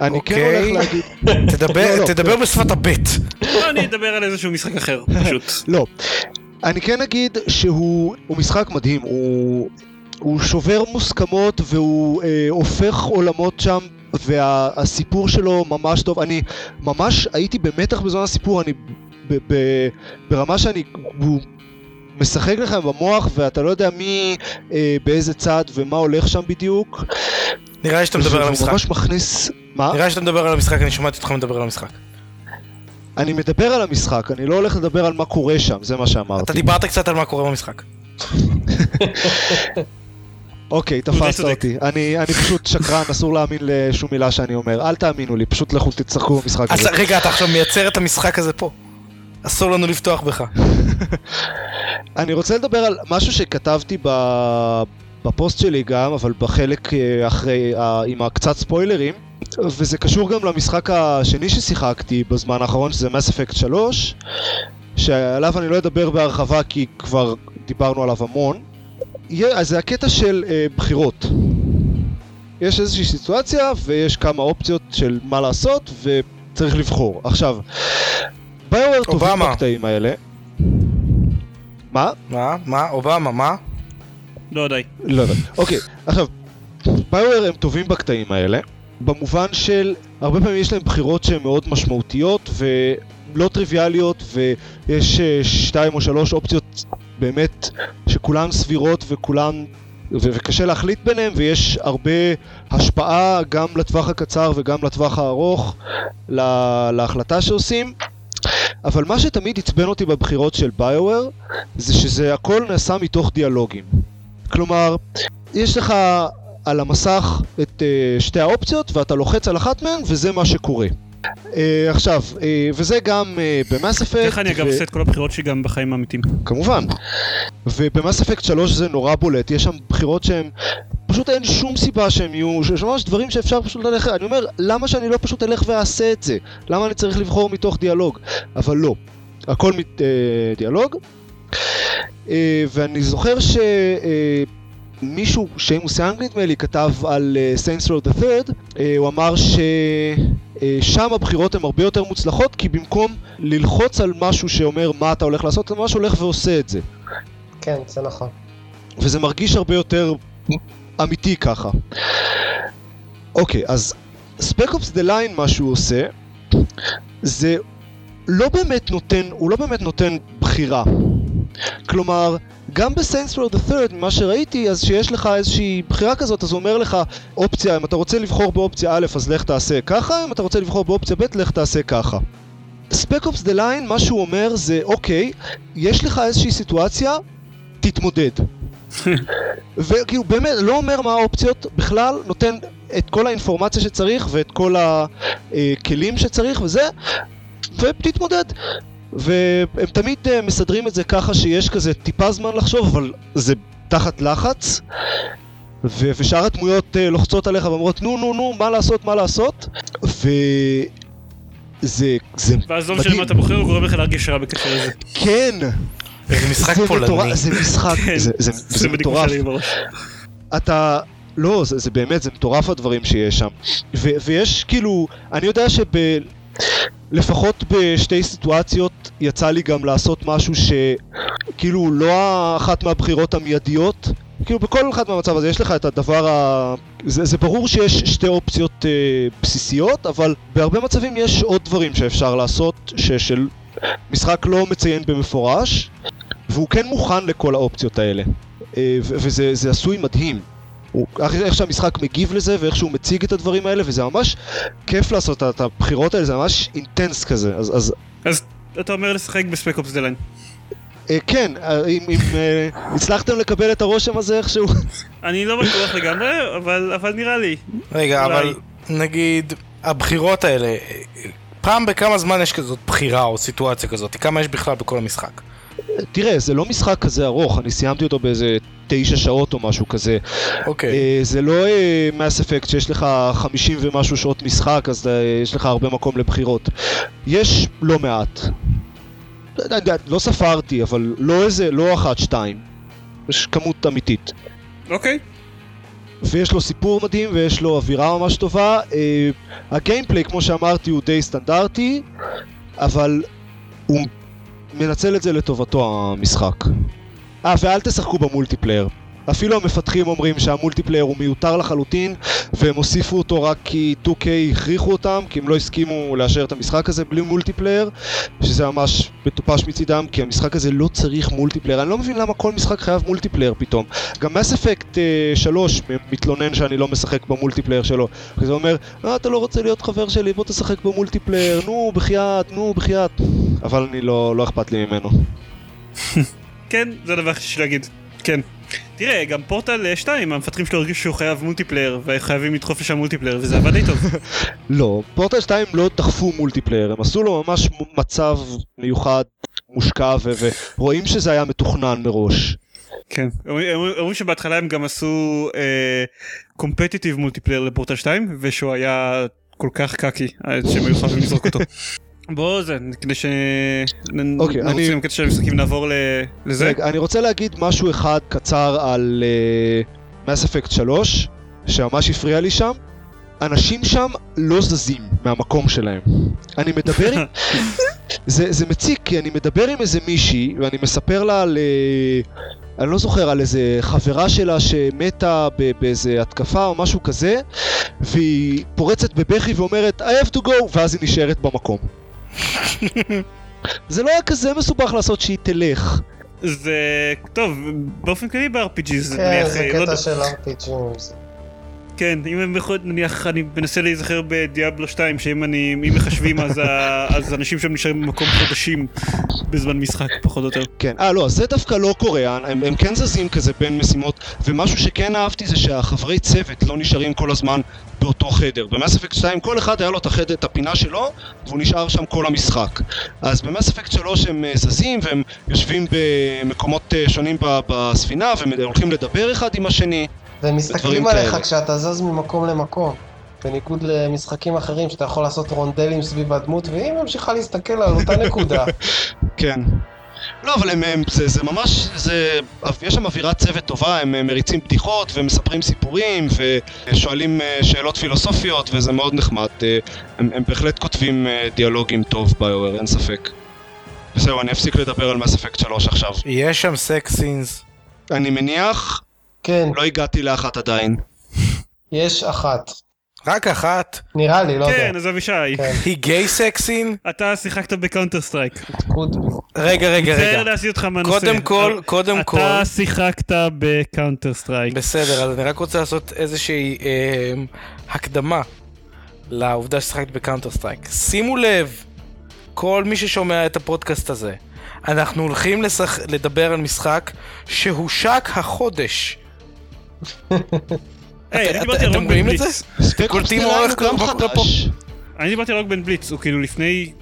אני כן אוקיי. הולך להגיד... תדבר- לא, לא, תדבר בשפת הבט. לא, אני אדבר על איזשהו משחק אחר, פשוט. לא. אני כן אגיד שהוא הוא משחק מדהים, הוא, הוא שובר מוסכמות והוא אה, הופך עולמות שם והסיפור שלו ממש טוב. אני ממש הייתי במתח בזמן הסיפור, אני ב, ב, ברמה שאני... הוא משחק לכם במוח ואתה לא יודע מי אה, באיזה צד ומה הולך שם בדיוק. נראה לי שאתה מדבר על המשחק. ממש מכניס... מה? נראה לי שאתה מדבר על המשחק, אני שמעתי אותך מדבר על המשחק. אני מדבר על המשחק, אני לא הולך לדבר על מה קורה שם, זה מה שאמרתי. אתה דיברת קצת על מה קורה במשחק. אוקיי, תפסת. אותי. אני, אני פשוט שקרן, אסור להאמין לשום מילה שאני אומר. אל תאמינו לי, פשוט לכו תצחקו במשחק הזה. רגע, אתה עכשיו מייצר את המשחק הזה פה. אסור לנו לפתוח בך. אני רוצה לדבר על משהו שכתבתי ב... בפוסט שלי גם, אבל בחלק אה, אחרי, עם הקצת ספוילרים, וזה קשור גם למשחק השני ששיחקתי בזמן האחרון, שזה Mass Effect 3, שעליו אני לא אדבר בהרחבה כי כבר דיברנו עליו המון. אז זה הקטע של אה, בחירות. יש איזושהי סיטואציה ויש כמה אופציות של מה לעשות וצריך לבחור. עכשיו, ביואר טובים בקטעים האלה. מה? מה? מה? אובמה, מה? לא די. לא יודע. אוקיי, עכשיו, ביואר הם טובים בקטעים האלה, במובן של הרבה פעמים יש להם בחירות שהן מאוד משמעותיות ולא טריוויאליות ויש אה, שתיים או שלוש אופציות באמת שכולן סבירות וכולן ו- וקשה להחליט ביניהם ויש הרבה השפעה גם לטווח הקצר וגם לטווח הארוך לה- להחלטה שעושים אבל מה שתמיד עצבן אותי בבחירות של ביואר זה שזה הכל נעשה מתוך דיאלוגים כלומר, יש לך על המסך את uh, שתי האופציות ואתה לוחץ על אחת מהן וזה מה שקורה. Uh, עכשיו, uh, וזה גם uh, במאס אפקט. איך אני אגב עושה את כל הבחירות שלי גם בחיים האמיתיים. כמובן. וב Mass Effect 3 זה נורא בולט, יש שם בחירות שהן... פשוט אין שום סיבה שהם יהיו, יש ממש דברים שאפשר פשוט ללכת, אני אומר, למה שאני לא פשוט אלך ואעשה את זה? למה אני צריך לבחור מתוך דיאלוג? אבל לא, הכל מדיאלוג. אה, ואני זוכר ש... מישהו, שיימוס יאנג נדמה לי, כתב על Saints Row the אה, הוא אמר ששם אה, הבחירות הן הרבה יותר מוצלחות, כי במקום ללחוץ על משהו שאומר מה אתה הולך לעשות, אתה ממש הולך ועושה את זה. כן, זה נכון. וזה מרגיש הרבה יותר אמיתי ככה. אוקיי, אז Spec Ops The Line מה שהוא עושה, זה לא באמת נותן, הוא לא באמת נותן בחירה. כלומר, גם ב Saints Row The Third, ממה שראיתי, אז שיש לך איזושהי בחירה כזאת, אז הוא אומר לך, אופציה, אם אתה רוצה לבחור באופציה א', אז לך תעשה ככה, אם אתה רוצה לבחור באופציה ב', לך תעשה ככה. ספק אופס דה ליין, מה שהוא אומר זה, אוקיי, יש לך איזושהי סיטואציה, תתמודד. וכאילו באמת לא אומר מה האופציות בכלל, נותן את כל האינפורמציה שצריך ואת כל הכלים שצריך וזה, ותתמודד. והם תמיד uh, מסדרים את זה ככה שיש כזה טיפה זמן לחשוב, אבל זה תחת לחץ. ו- ושאר הדמויות uh, לוחצות עליך ואומרות נו נו נו מה לעשות מה לעשות וזה זה ואז לא משנה מה אתה בוחר הוא גורם לך להרגיש רע בקשר לזה. כן. זה משחק פולני. זה משחק, כן, זה, זה, זה, זה מטורף. אתה, לא, זה, זה באמת, זה מטורף הדברים שיש שם. ו, ויש כאילו, אני יודע שב... לפחות בשתי סיטואציות יצא לי גם לעשות משהו שכאילו לא אחת מהבחירות המיידיות כאילו בכל אחד מהמצב הזה יש לך את הדבר ה... זה, זה ברור שיש שתי אופציות אה, בסיסיות, אבל בהרבה מצבים יש עוד דברים שאפשר לעשות ששל משחק לא מציין במפורש, והוא כן מוכן לכל האופציות האלה. אה, וזה עשוי מדהים. הוא, איך שהמשחק מגיב לזה ואיך שהוא מציג את הדברים האלה וזה ממש כיף לעשות את הבחירות האלה, זה ממש אינטנס כזה, אז... אז, אז אתה אומר לשחק בספק אופס דליין. אה, כן, אה, אם, אם אה, הצלחתם לקבל את הרושם הזה איכשהו. אני לא בטוח לגמרי, אבל, אבל נראה לי. רגע, אולי... אבל נגיד, הבחירות האלה, פעם בכמה זמן יש כזאת בחירה או סיטואציה כזאת? כמה יש בכלל בכל המשחק? תראה, זה לא משחק כזה ארוך, אני סיימתי אותו באיזה תשע שעות או משהו כזה. אוקיי. Okay. זה לא מס אפקט שיש לך חמישים ומשהו שעות משחק, אז יש לך הרבה מקום לבחירות. יש לא מעט. לא ספרתי, אבל לא איזה, לא אחת, שתיים. יש כמות אמיתית. אוקיי. ויש לו סיפור מדהים ויש לו אווירה ממש טובה. אה, ה gameplay, כמו שאמרתי, הוא די סטנדרטי, אבל הוא מנצל את זה לטובתו המשחק. אה, ואל תשחקו ב multiplayer. אפילו המפתחים אומרים שה multiplayer הוא מיותר לחלוטין והם הוסיפו אותו רק כי 2K הכריחו אותם כי הם לא הסכימו לאשר את המשחק הזה בלי multiplayer שזה ממש מטופש מצידם כי המשחק הזה לא צריך multiplayer. אני לא מבין למה כל משחק חייב multiplayer פתאום. גם Mass Effect 3 מתלונן שאני לא משחק ב multiplayer שלו. זה אומר אה אתה לא רוצה להיות חבר שלי בוא תשחק ב multiplayer. נו בחייאת נו בחייאת. אבל אני לא, לא אכפת לי ממנו כן זה הדבר שיש להגיד כן תראה, גם פורטל 2, המפתחים שלו הרגישו שהוא חייב multiplayer, וחייבים לדחוף לשם multiplayer, וזה עבד די טוב. לא, פורטל 2 לא דחפו multiplayer, הם עשו לו ממש מצב מיוחד מושקע, ורואים שזה היה מתוכנן מראש. כן. אומרים- שבהתחלה הם גם עשו competitive multiplayer ל Portal 2 ושהוא היה כל כך קקי אה, שהם היו חייבים לזרוק אותו. בוא זה כדי אוקיי, שנרוץ אני- עם קטע של המשחקים נעבור ל- לזה. רגע, אני רוצה להגיד משהו אחד קצר על uh, Mass Effect 3, שממש הפריע לי שם. אנשים שם לא זזים מהמקום שלהם. אני מדבר עם... זה, זה מציק, כי אני מדבר עם איזה מישהי, ואני מספר לה על... אה, אני לא זוכר, על איזה חברה שלה שמתה באיזה התקפה או משהו כזה, והיא פורצת בבכי ואומרת, I have to go, ואז היא נשארת במקום. זה לא היה כזה מסובך לעשות שהיא תלך. זה טוב באופן כללי ב-RPG זה כן, זה אה, לא קטע של RPGים. כן אם הם יכול נניח אני מנסה להיזכר בדיאבלו 2 שאם אני אם מחשבים אז ה- אז אנשים שם נשארים במקום חודשים בזמן משחק פחות או יותר. כן, אה לא, זה דווקא לא קורה, הם, הם כן זזים כזה בין משימות, ומשהו שכן אהבתי זה שהחברי צוות לא נשארים כל הזמן באותו חדר. במאס אפקט 2 כל אחד היה לו את החדר, את הפינה שלו, והוא נשאר שם כל המשחק. אז במאס אפקט 3 הם אה, זזים והם יושבים במקומות אה, שונים בספינה, והולכים לדבר אחד עם השני. והם מסתכלים דברים עליך כאלה. כשאתה זז ממקום למקום. בניגוד למשחקים אחרים שאתה יכול לעשות רונדלים סביב הדמות, והיא ממשיכה להסתכל על אותה נקודה. כן. לא, אבל הם, הם זה, זה ממש, זה, יש שם אווירת צוות טובה, הם אה, מריצים בדיחות ומספרים סיפורים ושואלים אה, שאלות פילוסופיות וזה מאוד נחמד. אה, הם, הם בהחלט כותבים אה, דיאלוגים טוב ב BioWare, אין ספק. וזהו, אני אפסיק לדבר על Mass Effect 3 עכשיו. יש שם sex scenes. אני מניח, כן, לא הגעתי לאחת עדיין. יש אחת. רק אחת. נראה לי, לא יודע. כן אז אבישי כן, היא gay sex scene? אתה שיחקת ב Counter-Strike. קוד. רגע, רגע, מצטער רגע. להסיט אותך מהנושא. קודם כל, קודם כל, אתה שיחקת בקאונטר סטרייק. בסדר, אז אני רק רוצה לעשות איזושהי אה, הקדמה לעובדה ששיחקת ב Counter-Strike. שימו לב, כל מי ששומע את הפודקאסט הזה, אנחנו הולכים לשח... לדבר על משחק שהושק החודש. היי, אני דיברתי על Rock Band? Blitz. קולטים אופס אורך? חדש. אני דיברתי על Rock Band Blitz, הוא כאילו לפני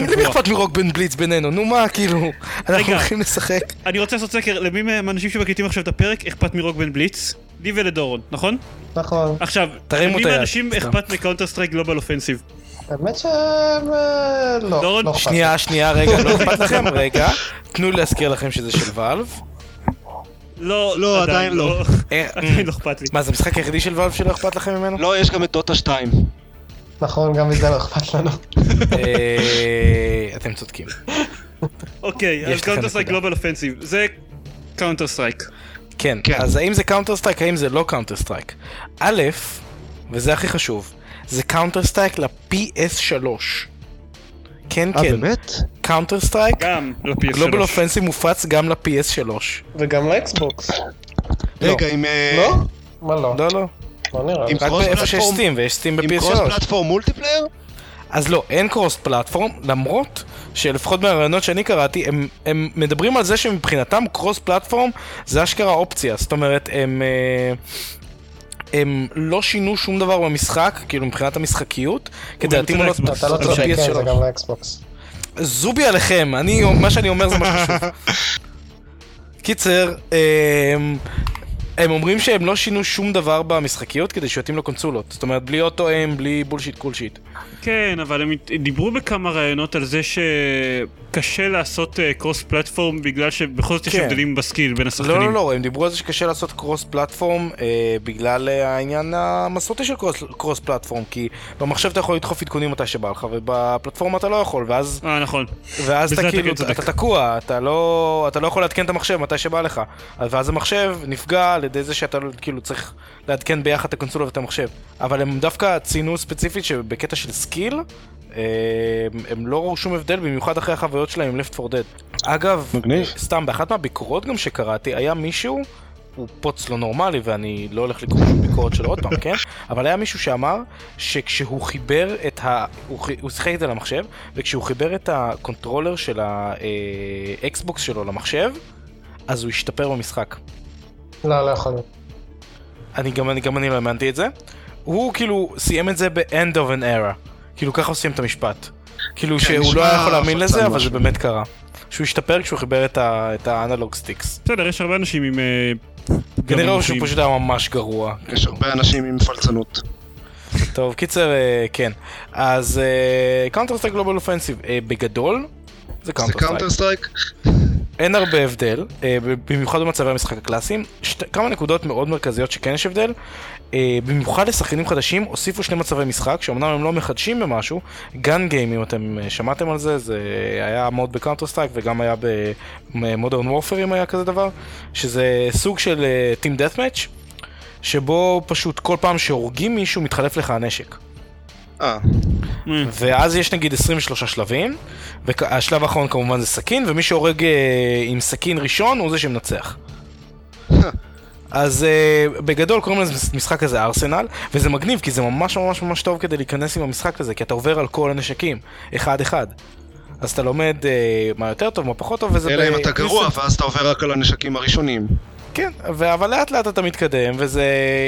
למי. אכפת מ Rock Band Blitz בינינו? נו מה, כאילו, אנחנו. הולכים לשחק. אני רוצה לעשות סקר, למי מהאנשים שמקליטים עכשיו את הפרק אכפת מ Rock Band Blitz? לי ולדורון, נכון? נכון. עכשיו, למי מהאנשים. אכפת מ Counter-Strike Global Offensive? האמת שהם... אה, לא, דורון, לא אכפת. שנייה, שנייה, רגע, לא אכפת לכם? רגע. תנו לי להזכיר לכם שזה של ואלב. לא, לא, עדיין לא. אה, עדיין לא אכפת לי. מה, זה המשחק היחידי של Valve שלא אכפת לכם ממנו? לא, יש גם את דוטה 2. נכון, גם מזה לא אכפת לנו. אה, אתם צודקים. אוקיי, אז Counter-Strike. Global Offensive, זה Counter-Strike. כן, כן. אז האם זה Counter-Strike, האם זה לא Counter-Strike? א', וזה הכי חשוב, זה Counter-Strike ל-PS3. כן, אה, כן, באמת? Counter-Strike, גם ל-PS3. Global Offensive מופץ גם ל-PS3. וגם ל Xbox. רגע, עם... אה, לא? מה לא? לא, לא, לא נראה רק cross באיפה שיש? סטים, ויש סטים עם cross ב-PS3. platform multiplayer? אז לא, אין cross platform, למרות שלפחות מהרעיונות שאני קראתי, הם, הם מדברים על זה שמבחינתם cross platform זה אשכרה אופציה, זאת אומרת, הם, אה, הם לא שינו שום דבר במשחק, כאילו מבחינת המשחקיות, כדי להתאים לו לא צודק, כן, זה ה-PS3. גם לאקסבוקס. זובי עליכם, אני, מה שאני אומר זה מה שחשוב. קיצר, הם, אומרים שהם לא שינו שום דבר במשחקיות כדי שיתאים לקונסולות. זאת אומרת, בלי auto-aim, בלי bullshit קולשיט. כן, אבל הם דיברו בכמה ראיונות על זה שקשה לעשות cross platform בגלל שבכל זאת יש כן. הבדלים ב skill בין השחקנים. לא, לא, לא, הם דיברו על זה שקשה לעשות cross platform אה, בגלל אה, העניין המסורתי של cross, platform, כי במחשב אתה יכול לדחוף עדכונים מתי שבא לך, ובפלטפורמה אתה לא יכול, ואז, אה, נכון. ואז אתה כאילו, צודק. אתה תקוע, אתה לא, אתה לא יכול לעדכן את המחשב מתי שבא לך, אז- ואז המחשב נפגע על ידי זה שאתה לא- כאילו צריך לעדכן ביחד את הקונסולה ואת המחשב. אבל הם דווקא ציינו ספציפית שבקטע של skill, אה, הם לא ראו שום הבדל, במיוחד אחרי החוויות שלהם עם Left 4 Dead. אגב, מגניב. סתם, באחת מהביקורות גם שקראתי, היה מישהו, הוא פוץ לא נורמלי ואני לא הולך לקרוא שום ביקורת שלו עוד פעם, כן? אבל היה מישהו שאמר שכשהוא חיבר את ה... הוא, הוא שיחק את זה למחשב, וכשהוא חיבר את ה controller של האקסבוקס שלו למחשב, אז הוא השתפר במשחק. לא, לא יכול להיות. אני גם, אני גם אני לא האמנתי את זה. הוא כאילו סיים את זה ב-end of an era. כאילו ככה עושים את המשפט. כאילו כן, שהוא לא היה יכול להאמין לזה, אבל. זה באמת קרה. שהוא השתפר כשהוא חיבר את ה- את ה analog sticks. בסדר, יש הרבה אנשים עם... אה, כנראה שהוא. פשוט היה ממש גרוע. יש הרבה אנשים עם פלצנות. טוב, קיצר, אה, כן. אז קאונטר סטרייק גלובל אופנסיב, בגדול, זה זה קאונטר סטרייק. קאונטר סטרייק? אין הרבה הבדל, אה, במיוחד במצבי המשחק הקלאסיים. יש את, כמה נקודות מאוד מרכזיות שכן יש הבדל. אה, במיוחד לשחקנים חדשים, הוסיפו שני מצבי משחק, שאומנם הם לא מחדשים במשהו. Gun Game, אם אתם אה, שמעתם על זה, זה היה mod בקאונטר סטרייק וגם היה במודרן וורפר אם היה כזה דבר. שזה סוג של team deathmatch, שבו פשוט כל פעם שהורגים מישהו מתחלף לך הנשק. אה, ואז יש נגיד 23 שלבים, והשלב האחרון כמובן זה סכין, ומי שהורג אה, עם סכין ראשון הוא זה שמנצח. אז uh, בגדול קוראים לזה משחק הזה ארסנל, וזה מגניב כי זה ממש ממש ממש טוב כדי להיכנס עם המשחק הזה, כי אתה עובר על כל הנשקים, אחד אחד. אז אתה לומד uh, מה יותר טוב, מה פחות טוב, וזה... אלא אם ב- אתה גרוע, ואז אתה עובר רק על הנשקים הראשונים. כן, אבל לאט לאט אתה מתקדם, וזה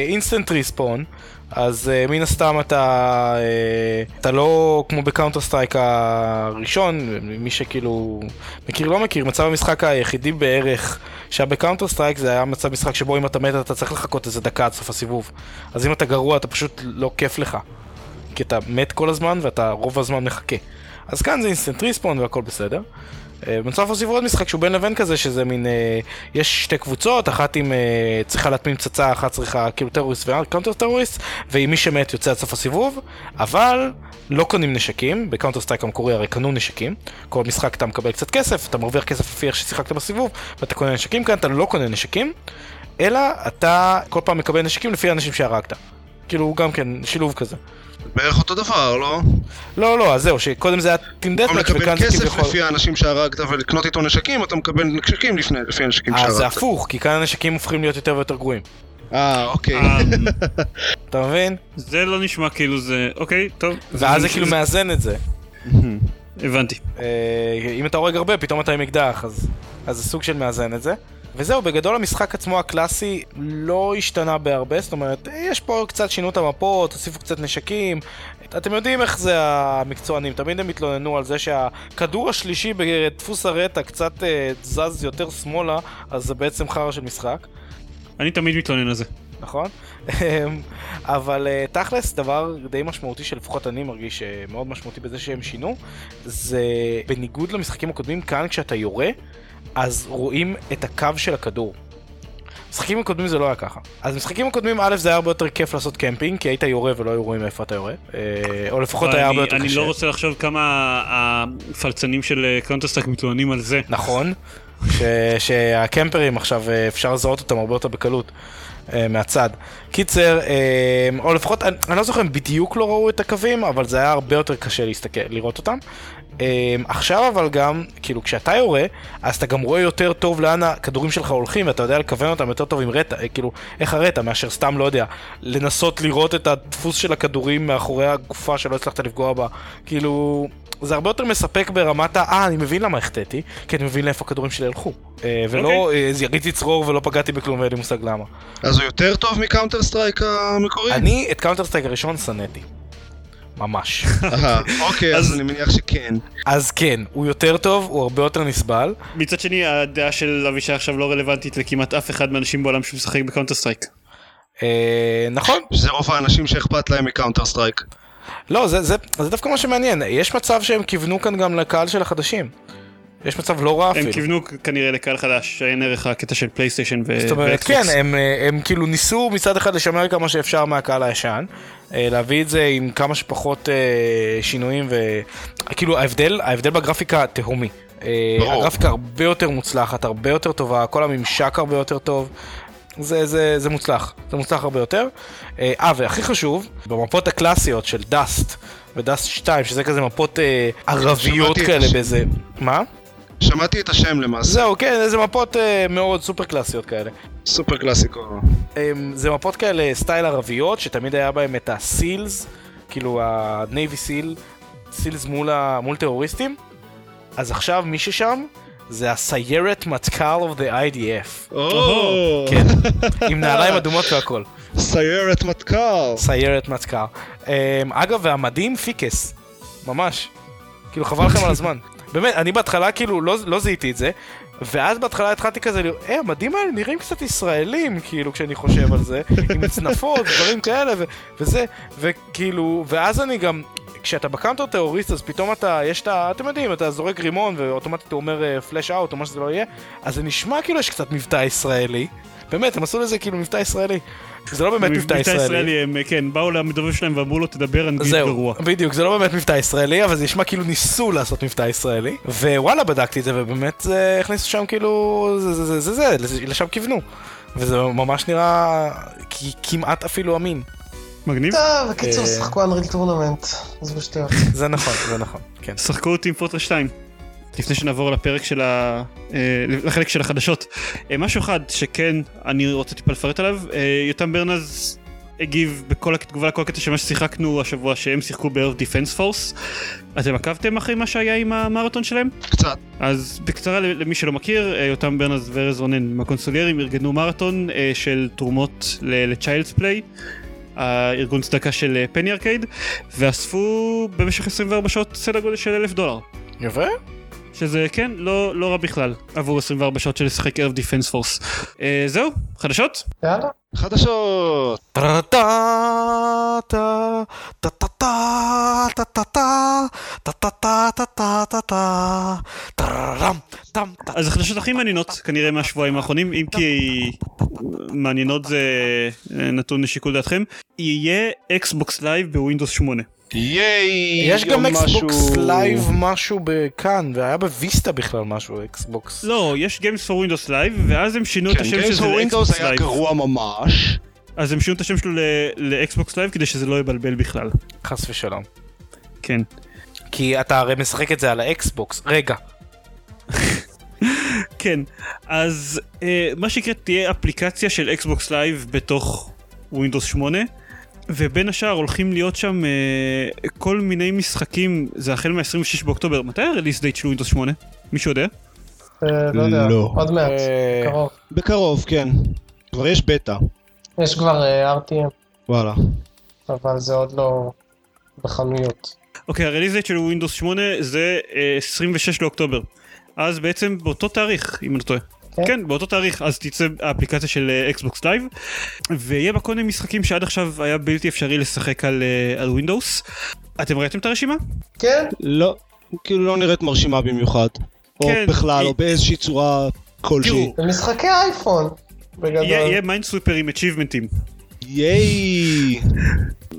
instant respawn, אז אה, מן הסתם אתה, אה, אתה לא כמו בקאונטר סטרייק הראשון, מי שכאילו מכיר לא מכיר, מצב המשחק היחידי בערך שהיה בקאונטר סטרייק זה היה מצב משחק שבו אם אתה מת אתה צריך לחכות איזה דקה עד סוף הסיבוב. אז אם אתה גרוע אתה פשוט לא כיף לך, כי אתה מת כל הזמן ואתה רוב הזמן מחכה. אז כאן זה instant respawn והכל בסדר. בנוסף הוסיפו עוד משחק שהוא בין לבין כזה, שזה מין, אה, יש שתי קבוצות, אחת עם אה, צריכה להטמין פצצה, אחת צריכה כאילו טרוריסט ו counter טרוריסט, ועם מי שמת יוצא עד סוף הסיבוב, אבל לא קונים נשקים, בקאונטר סטרייק המקורי הרי קנו נשקים, כל משחק אתה מקבל קצת כסף, אתה מרוויח כסף לפי איך ששיחקת בסיבוב, ואתה קונה נשקים, כאן אתה לא קונה נשקים, אלא אתה כל פעם מקבל נשקים לפי האנשים שהרגת. כאילו גם כן שילוב כזה. בערך אותו דבר, לא? לא, לא, אז זהו, שקודם זה היה team במקום deathmatch לקבל וכאן זה כסף כביכול... לפי האנשים שהרגת ולקנות איתו נשקים, אתה מקבל נשקים לפני, לפי הנשקים אה, שהרגת. זה הפוך, כי כאן הנשקים הופכים להיות יותר ויותר גרועים. אה, אוקיי. אה, אתה מבין? זה לא נשמע כאילו זה... אוקיי, טוב. ואז זה כאילו מאזן את זה. הבנתי. אה, אם אתה הורג הרבה, פתאום אתה עם אקדח, אז אז זה סוג של מאזן את זה. וזהו, בגדול המשחק עצמו הקלאסי לא השתנה בהרבה, זאת אומרת, יש פה קצת שינו את המפות, הוסיפו קצת נשקים. אתם יודעים איך זה המקצוענים, תמיד הם התלוננו על זה שהכדור השלישי בדפוס הרטה קצת אה, זז יותר שמאלה, אז זה בעצם חרא של משחק. אני תמיד מתלונן על זה. נכון? אבל אה, תכלס, דבר די משמעותי שלפחות אני מרגיש אה, מאוד משמעותי בזה שהם שינו, זה בניגוד למשחקים הקודמים, כאן כשאתה יורה, אז רואים את הקו של הכדור. משחקים הקודמים זה לא היה ככה. אז משחקים הקודמים, א', זה היה הרבה יותר כיף לעשות קמפינג, כי היית יורה ולא היו רואים איפה אתה יורה. אה, או לפחות היה הרבה אני- יותר אני קשה. לא רוצה לחשוב כמה הפלצנים של קאונטר סטרייק מתלוננים על זה. נכון, שה campers עכשיו אה, אפשר לזהות אותם הרבה יותר בקלות אה, מהצד. קיצר, אה, או לפחות, אני, אני לא זוכר אם בדיוק לא ראו את הקווים, אבל זה היה הרבה יותר קשה להסתכל, לראות אותם. אה, עכשיו אבל גם, כאילו כשאתה יורה, אז אתה גם רואה יותר טוב לאן הכדורים שלך הולכים, ואתה יודע לכוון אותם יותר טוב עם רטה, אה, כאילו, איך הרטה, מאשר סתם, לא יודע, לנסות לראות את הדפוס של הכדורים מאחורי הגופה שלא הצלחת לפגוע בה. כאילו, זה הרבה יותר מספק ברמת ה... אה, אני מבין למה החטאתי, כי אני מבין לאיפה הכדורים שלי הלכו. אה, ולא אה, יריתי צרור ולא פגעתי בכלום ואין לי מושג למה. אז הוא יותר טוב מקאונטר סטרייק המקורי? אני את קאונטר סטרייק הראשון שנאתי. ממש. אוקיי, אז אני מניח שכן. אז כן, הוא יותר טוב, הוא הרבה יותר נסבל. מצד שני, הדעה של אבישי עכשיו לא רלוונטית לכמעט אף אחד מהאנשים בעולם שמשחק בקאונטר סטרייק. אה, נכון, שזה רוב האנשים שאכפת להם מקאונטר סטרייק. לא, זה, זה, זה דווקא מה שמעניין. יש מצב שהם כיוונו כאן גם לקהל של החדשים. יש מצב לא רע אפילו. הם כיוונו כנראה לקהל חדש, שאין ערך הקטע של פלייסטיישן ו- זאת אומרת, כן, ואקסבוקס. הם, אה, הם כאילו ניסו מצד אחד לשמר כמה שאפשר מהקהל הישן, אה, להביא את זה עם כמה שפחות אה, שינויים, וכאילו ההבדל, ההבדל בגרפיקה תהומי. ברור. הגרפיקה הרבה יותר מוצלחת, הרבה יותר טובה, כל הממשק הרבה יותר טוב. זה, זה, זה מוצלח, זה מוצלח הרבה יותר. אה, והכי חשוב, במפות הקלאסיות של דאסט ודאסט 2, שזה כזה מפות אה, ערביות כאלה השם. באיזה... מה? שמעתי את השם למעשה. זהו, כן, איזה מפות אה, מאוד סופר קלאסיות כאלה. super classico. הם, זה מפות כאלה סטייל ערביות, שתמיד היה בהם את ה SEALs, כאילו ה Navy SEAL, SEALs מול, ה, מול טרוריסטים. אז עכשיו מי ששם זה הסיירת מטכ"ל of the IDF. או, כן, עם נעליים אדומות והכל. סיירת מטכ"ל. סיירת מטכ"ל. Um, אגב, והמדים פיקס. ממש. כאילו חבל לכם על הזמן. באמת, אני בהתחלה כאילו לא, לא זיהיתי את זה, ואז בהתחלה התחלתי כזה לראות, אה, המדים האלה נראים קצת ישראלים, כאילו, כשאני חושב על זה, עם צנפות, דברים כאלה, ו- וזה, וכאילו, ואז אני גם, כשאתה ב counter טרוריסט, אז פתאום אתה, יש את ה... אתם יודעים, אתה זורק רימון, ואוטומטית הוא אומר flash out, או מה שזה לא יהיה, אז זה נשמע כאילו יש קצת מבטא ישראלי. באמת, הם עשו לזה כאילו מבטא ישראלי. זה לא באמת מבטא ישראלי. הם, כן, באו למדובב שלהם ואמרו לו תדבר אנגלית זהו, גרוע. בדיוק, זה לא באמת מבטא ישראלי, אבל זה נשמע כאילו ניסו לעשות מבטא ישראלי. ווואלה, בדקתי את זה, ובאמת זה הכניסו שם כאילו, זה זה זה זה, זה לשם כיוונו. וזה ממש נראה כמעט אפילו אמין. מגניב. טוב, בקיצור. שחקו Unreal Tournament. עזבו שטויות. זה נכון, זה נכון, כן. שחקו או Team Fortress 2. לפני שנעבור לפרק של ה... אה, לחלק של החדשות. אה, משהו אחד שכן אני רוצה טיפה לפרט עליו, אה, יותם ברנז הגיב בכל התגובה לכל הקטע שמה ששיחקנו השבוע שהם שיחקו ב Earth Defense Force. אתם עקבתם אחרי מה שהיה עם המרתון שלהם? קצת. אז בקצרה למי שלא מכיר, יותם ברנז וארז רונן מהקונסוליירים ארגנו מרתון של תרומות ל Child's Play. הארגון צדקה של אה, Penny Arcade ואספו במשך 24 שעות סדר גודל של אלף דולר יפה? שזה כן לא, לא רע בכלל עבור 24 שעות של לשחק Earth Defense Force. אה, זהו, חדשות? יאללה. חדשות! אז החדשות הכי מעניינות כנראה מהשבועיים האחרונים, אם כי מעניינות זה נתון לשיקול דעתכם, יהיה Xbox Live ב Windows 8. ייי! יש גם Xbox Live משהו בכאן, והיה ב Vista בכלל משהו Xbox. לא, יש Games for Windows Live, ואז הם שינו את כן, השם של זה for Windows ל Xbox היה Live. גרוע ממש. אז הם שינו את השם שלו ל Xbox Live כדי שזה לא יבלבל בכלל. חס ושלום. כן. כי אתה הרי משחק את זה על ה Xbox. רגע, כן, אז אה, מה שיקרה תהיה אפליקציה של Xbox Live בתוך Windows 8 ובין השאר הולכים להיות שם אה, כל מיני משחקים, זה החל מה-26 באוקטובר, מתי ה release date של Windows 8? מישהו יודע? אה, לא יודע, לא. עוד מעט, אה, קרוב. בקרוב, כן. כבר יש בטא. יש כבר אה, RTM, וואלה. אבל זה עוד לא בחנויות. אוקיי, ה release date של Windows 8 זה אה, 26 לאוקטובר. אז בעצם באותו תאריך, אם אני לא טועה. כן. כן, באותו תאריך אז תצא האפליקציה של Xbox Live ויהיה בה כל מיני משחקים שעד עכשיו היה בלתי אפשרי לשחק על, אה, על Windows. אתם ראיתם את הרשימה? כן, לא, כאילו לא נראית מרשימה במיוחד. או כן, בכלל, היא- או באיזושהי צורה כלשהי. תראו, זה משחקי אייפון, בגדול. יהיה Minesweeper עם achievementים. ייי!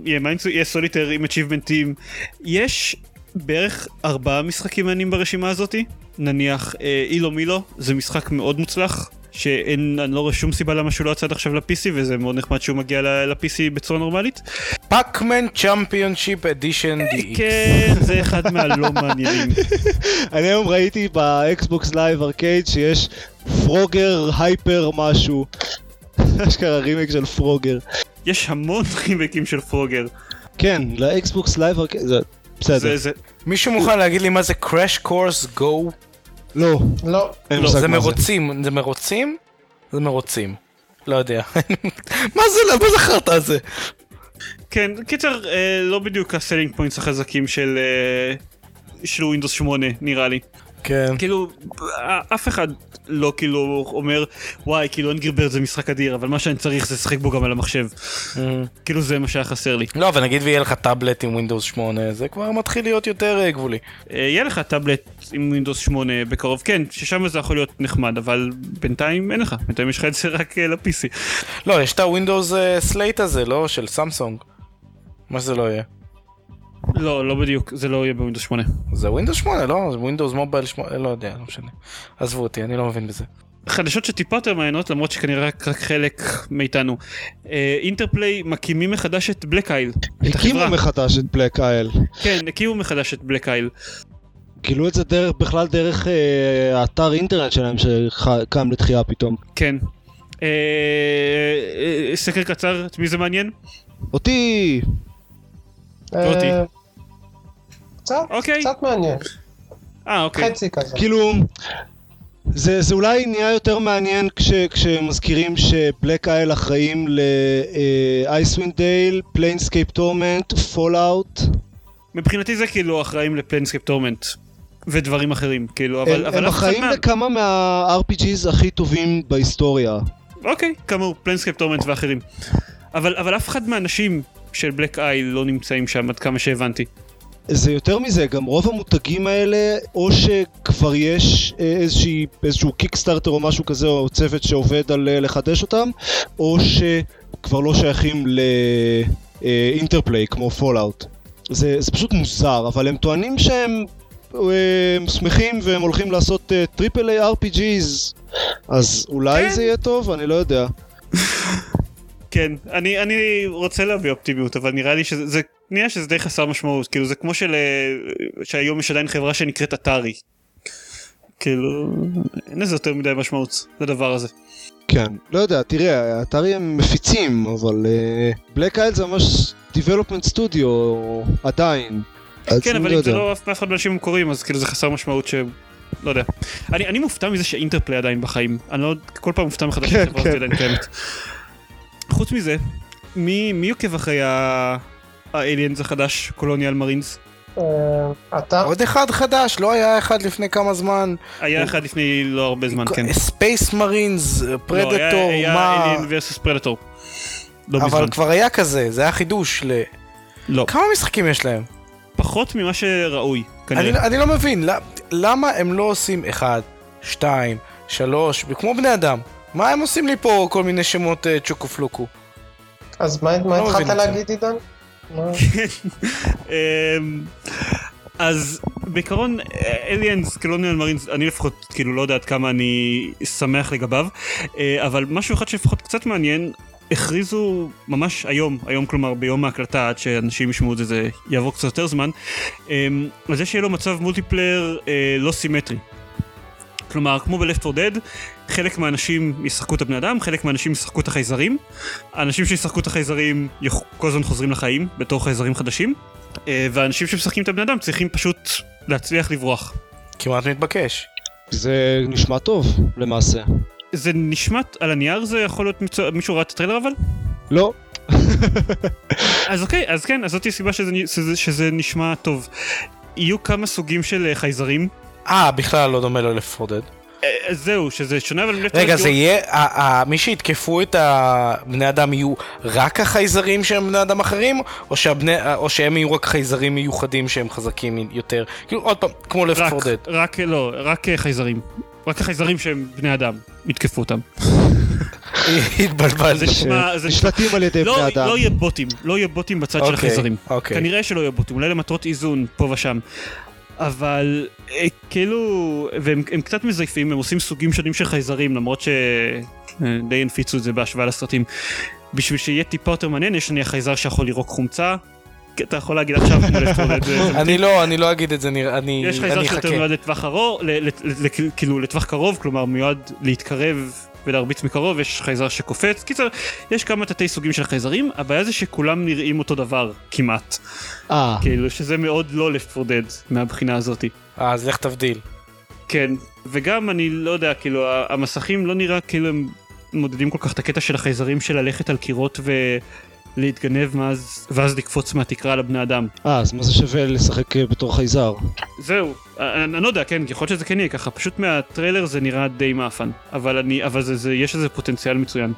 יהיה Minesweeper, יהיה סוליטר עם achievementים. יש בערך ארבעה משחקים מעניינים ברשימה הזאתי. נניח אה, Ilomilo, זה משחק מאוד מוצלח. שאין, אני לא רואה שום סיבה למה שהוא לא יצא עד עכשיו ל-PC וזה מאוד נחמד שהוא מגיע ל-PC בצורה נורמלית. Pac-Man Championship Edition DX. כן, זה אחד מהלא מעניינים. אני היום ראיתי ב Xbox Live Arcade שיש Frogger Hyper משהו. אשכרה רימק של Frogger. יש המון רימקים של Frogger. כן, ל Xbox Live Arcade, זה בסדר. מישהו מוכן להגיד לי מה זה Crash Course Go? לא, לא, לא, זה מרוצים, זה מרוצים? זה מרוצים. לא יודע. מה זה, מה זכרת על זה? כן, קיצר, אה, לא בדיוק ה selling points החזקים של, אה, של Windows 8 נראה לי. כן. כאילו, אף אחד לא כאילו אומר, וואי, כאילו אנגרי ברד זה משחק אדיר, אבל מה שאני צריך זה לשחק בו גם על המחשב. כאילו זה מה שהיה חסר לי. לא, אבל נגיד ויהיה לך טאבלט עם Windows 8, זה כבר מתחיל להיות יותר אה, גבולי. אה, יהיה לך טאבלט עם Windows 8 בקרוב, כן, ששם זה יכול להיות נחמד, אבל בינתיים אין לך, בינתיים יש לך את זה רק אה, ל-PC. לא, יש את ה-Windows Slate הזה, לא? של סמסונג. מה שזה לא יהיה. לא, לא בדיוק, זה לא יהיה ב Windows 8. זה Windows 8, לא? זה Windows Mobile 8, לא יודע, לא משנה. עזבו אותי, אני לא מבין בזה. חדשות שטיפה יותר מעניינות למרות שכנראה רק, רק חלק מאיתנו. אה, Interplay מקימים מחדש את Black Isle. הקימו. מחדש את Black Isle. כן, הקימו מחדש את Black Isle. גילו את זה דרך, בכלל דרך אה, האתר אינטרנט שלהם שקם לתחייה פתאום. כן. אה, אה, סקר קצר, את מי זה מעניין? אותי! אותי. אה, קצת, אוקיי. קצת מעניין, אה, אוקיי. חצי כזה. כאילו, זה, זה אולי נהיה יותר מעניין כש, כשמזכירים ש Black Isle אחראים ל Icewind Dale, Planescape Torment, Fallout מבחינתי זה כאילו אחראים ל Planescape Torment ודברים אחרים, כאילו, אבל, הם, אבל הם אחראים מה... לכמה מה-RPGs הכי טובים בהיסטוריה. אוקיי, כאמור, Planescape Torment ואחרים. אבל, אבל אף אחד מהאנשים של Black Isle לא נמצאים שם עד כמה שהבנתי. זה יותר מזה, גם רוב המותגים האלה, או שכבר יש אה, איזושהי, איזשהו Kickstarter או משהו כזה, או צוות שעובד על אה, לחדש אותם, או שכבר לא שייכים ל Interplay כמו Fallout. זה, זה פשוט מוזר, אבל הם טוענים שהם אה, הם שמחים והם הולכים לעשות triple A RPGs, אז אולי כן. זה יהיה טוב? אני לא יודע. כן, אני, אני רוצה להביא אופטימיות, אבל נראה לי שזה זה, נראה שזה די חסר משמעות, כאילו זה כמו של, אה, שהיום יש עדיין חברה שנקראת אתרי. כאילו, אין לזה יותר מדי משמעות לדבר הזה. כן, לא יודע, תראה, האתרי הם מפיצים, אבל בלק אייל זה ממש development studio עדיין. כן, אבל לא אם זה. לא אף אף אחד מהאנשים המקוריים, אז כאילו זה חסר משמעות ש... לא יודע. אני, אני מופתע מזה ש Interplay עדיין בחיים. אני לא... כל פעם מופתע מחדש כן, שהחברה הזאת כן. עדיין קיימת. חוץ מזה, מי, מי עוקב אחרי ה Aliens החדש, Colonial Marines? אה, אתה? עוד אחד חדש, לא היה אחד לפני כמה זמן. היה אחד לפני לא הרבה זמן, כן. Space Marines, לא, Predator, היה- היה מה... Alien versus Predator. לא אבל מזמן. כבר היה כזה, זה היה חידוש ל... לא. כמה משחקים יש להם? פחות ממה שראוי, אני, כנראה. אני לא מבין, למה הם לא עושים אחד, שתיים, שלוש, כמו בני אדם? מה הם עושים לי פה כל מיני שמות אה, צ'וקו פלוקו? אז מה מה לא התחלת. להגיד, עידן? אמ, אז בעיקרון אליאנס קלוניאל מרינס אני לפחות כאילו לא יודע עד כמה אני שמח לגביו אה, אבל משהו אחד שלפחות קצת מעניין הכריזו ממש היום היום כלומר ביום ההקלטה עד שאנשים ישמעו את זה זה יעבור קצת יותר זמן אמ, על זה שיהיה לו מצב multiplayer אה, לא סימטרי. כלומר כמו ב-Left 4 Dead חלק מהאנשים ישחקו את הבני אדם חלק מהאנשים ישחקו את החייזרים האנשים שישחקו את החייזרים כל הזמן חוזרים לחיים בתור חייזרים חדשים אה, והאנשים שמשחקים את הבני אדם צריכים פשוט להצליח לברוח. כמעט מתבקש. זה נשמע טוב, למעשה. זה נשמע, על הנייר זה יכול להיות מצו... מישהו ראה את הטריילר אבל? לא, אז אוקיי, אז כן, אז זאת הסיבה שזה, שזה, שזה נשמע טוב. יהיו כמה סוגים של אה, חייזרים. אה, בכלל לא דומה לפורדד. אה, זהו, שזה שונה אבל... רגע, זה יהיה, מי שיתקפו את הבני אדם יהיו רק החייזרים שהם בני אדם אחרים, או, שהבני, או שהם יהיו רק חייזרים מיוחדים שהם חזקים יותר? כאילו, עוד פעם, כמו לפט רק, פורדד. רק, לא, רק אה, חייזרים. רק החייזרים שהם בני אדם, יתקפו אותם. התבלבלתי. זה נשמע... זה נשמע נשלטים על ידי לא, בני אדם. לא יהיה בוטים, לא יהיה בוטים בצד של אוקיי, החייזרים. אוקיי. כנראה שלא יהיה בוטים, אולי למטרות איזון פה ושם. אבל אה, כאילו, והם הם קצת מזייפים, הם עושים סוגים שונים של חייזרים, למרות שדי הנפיצו את זה בהשוואה לסרטים. בשביל שיהיה טיפה יותר מעניין, יש נניח חייזר שיכול לירוק חומצה. אתה יכול להגיד עכשיו. אני לא, אני לא אגיד את זה, אני יש חייזר שיותר אחכה. מיועד כאילו לטווח קרוב, כלומר מיועד להתקרב ולהרביץ מקרוב, יש חייזר שקופץ. קיצר, יש כמה תתי סוגים של חייזרים, הבעיה זה שכולם נראים אותו דבר, כמעט. אה, כאילו שזה מאוד לא left 4 dead מהבחינה הזאתי. אה, אז לך תבדיל. כן, וגם אני לא יודע, כאילו המסכים לא נראה כאילו הם מודדים כל כך את הקטע של החייזרים של ללכת על קירות ולהתגנב מאז, ואז לקפוץ מהתקרה לבני אדם. אה, אז מה זה שווה לשחק אה, בתור חייזר? זהו, אני, אני לא יודע, כן, יכול להיות שזה כן יהיה ככה, פשוט מהטריילר זה נראה די מאפן, אבל אני, אבל זה, זה, יש לזה פוטנציאל מצוין.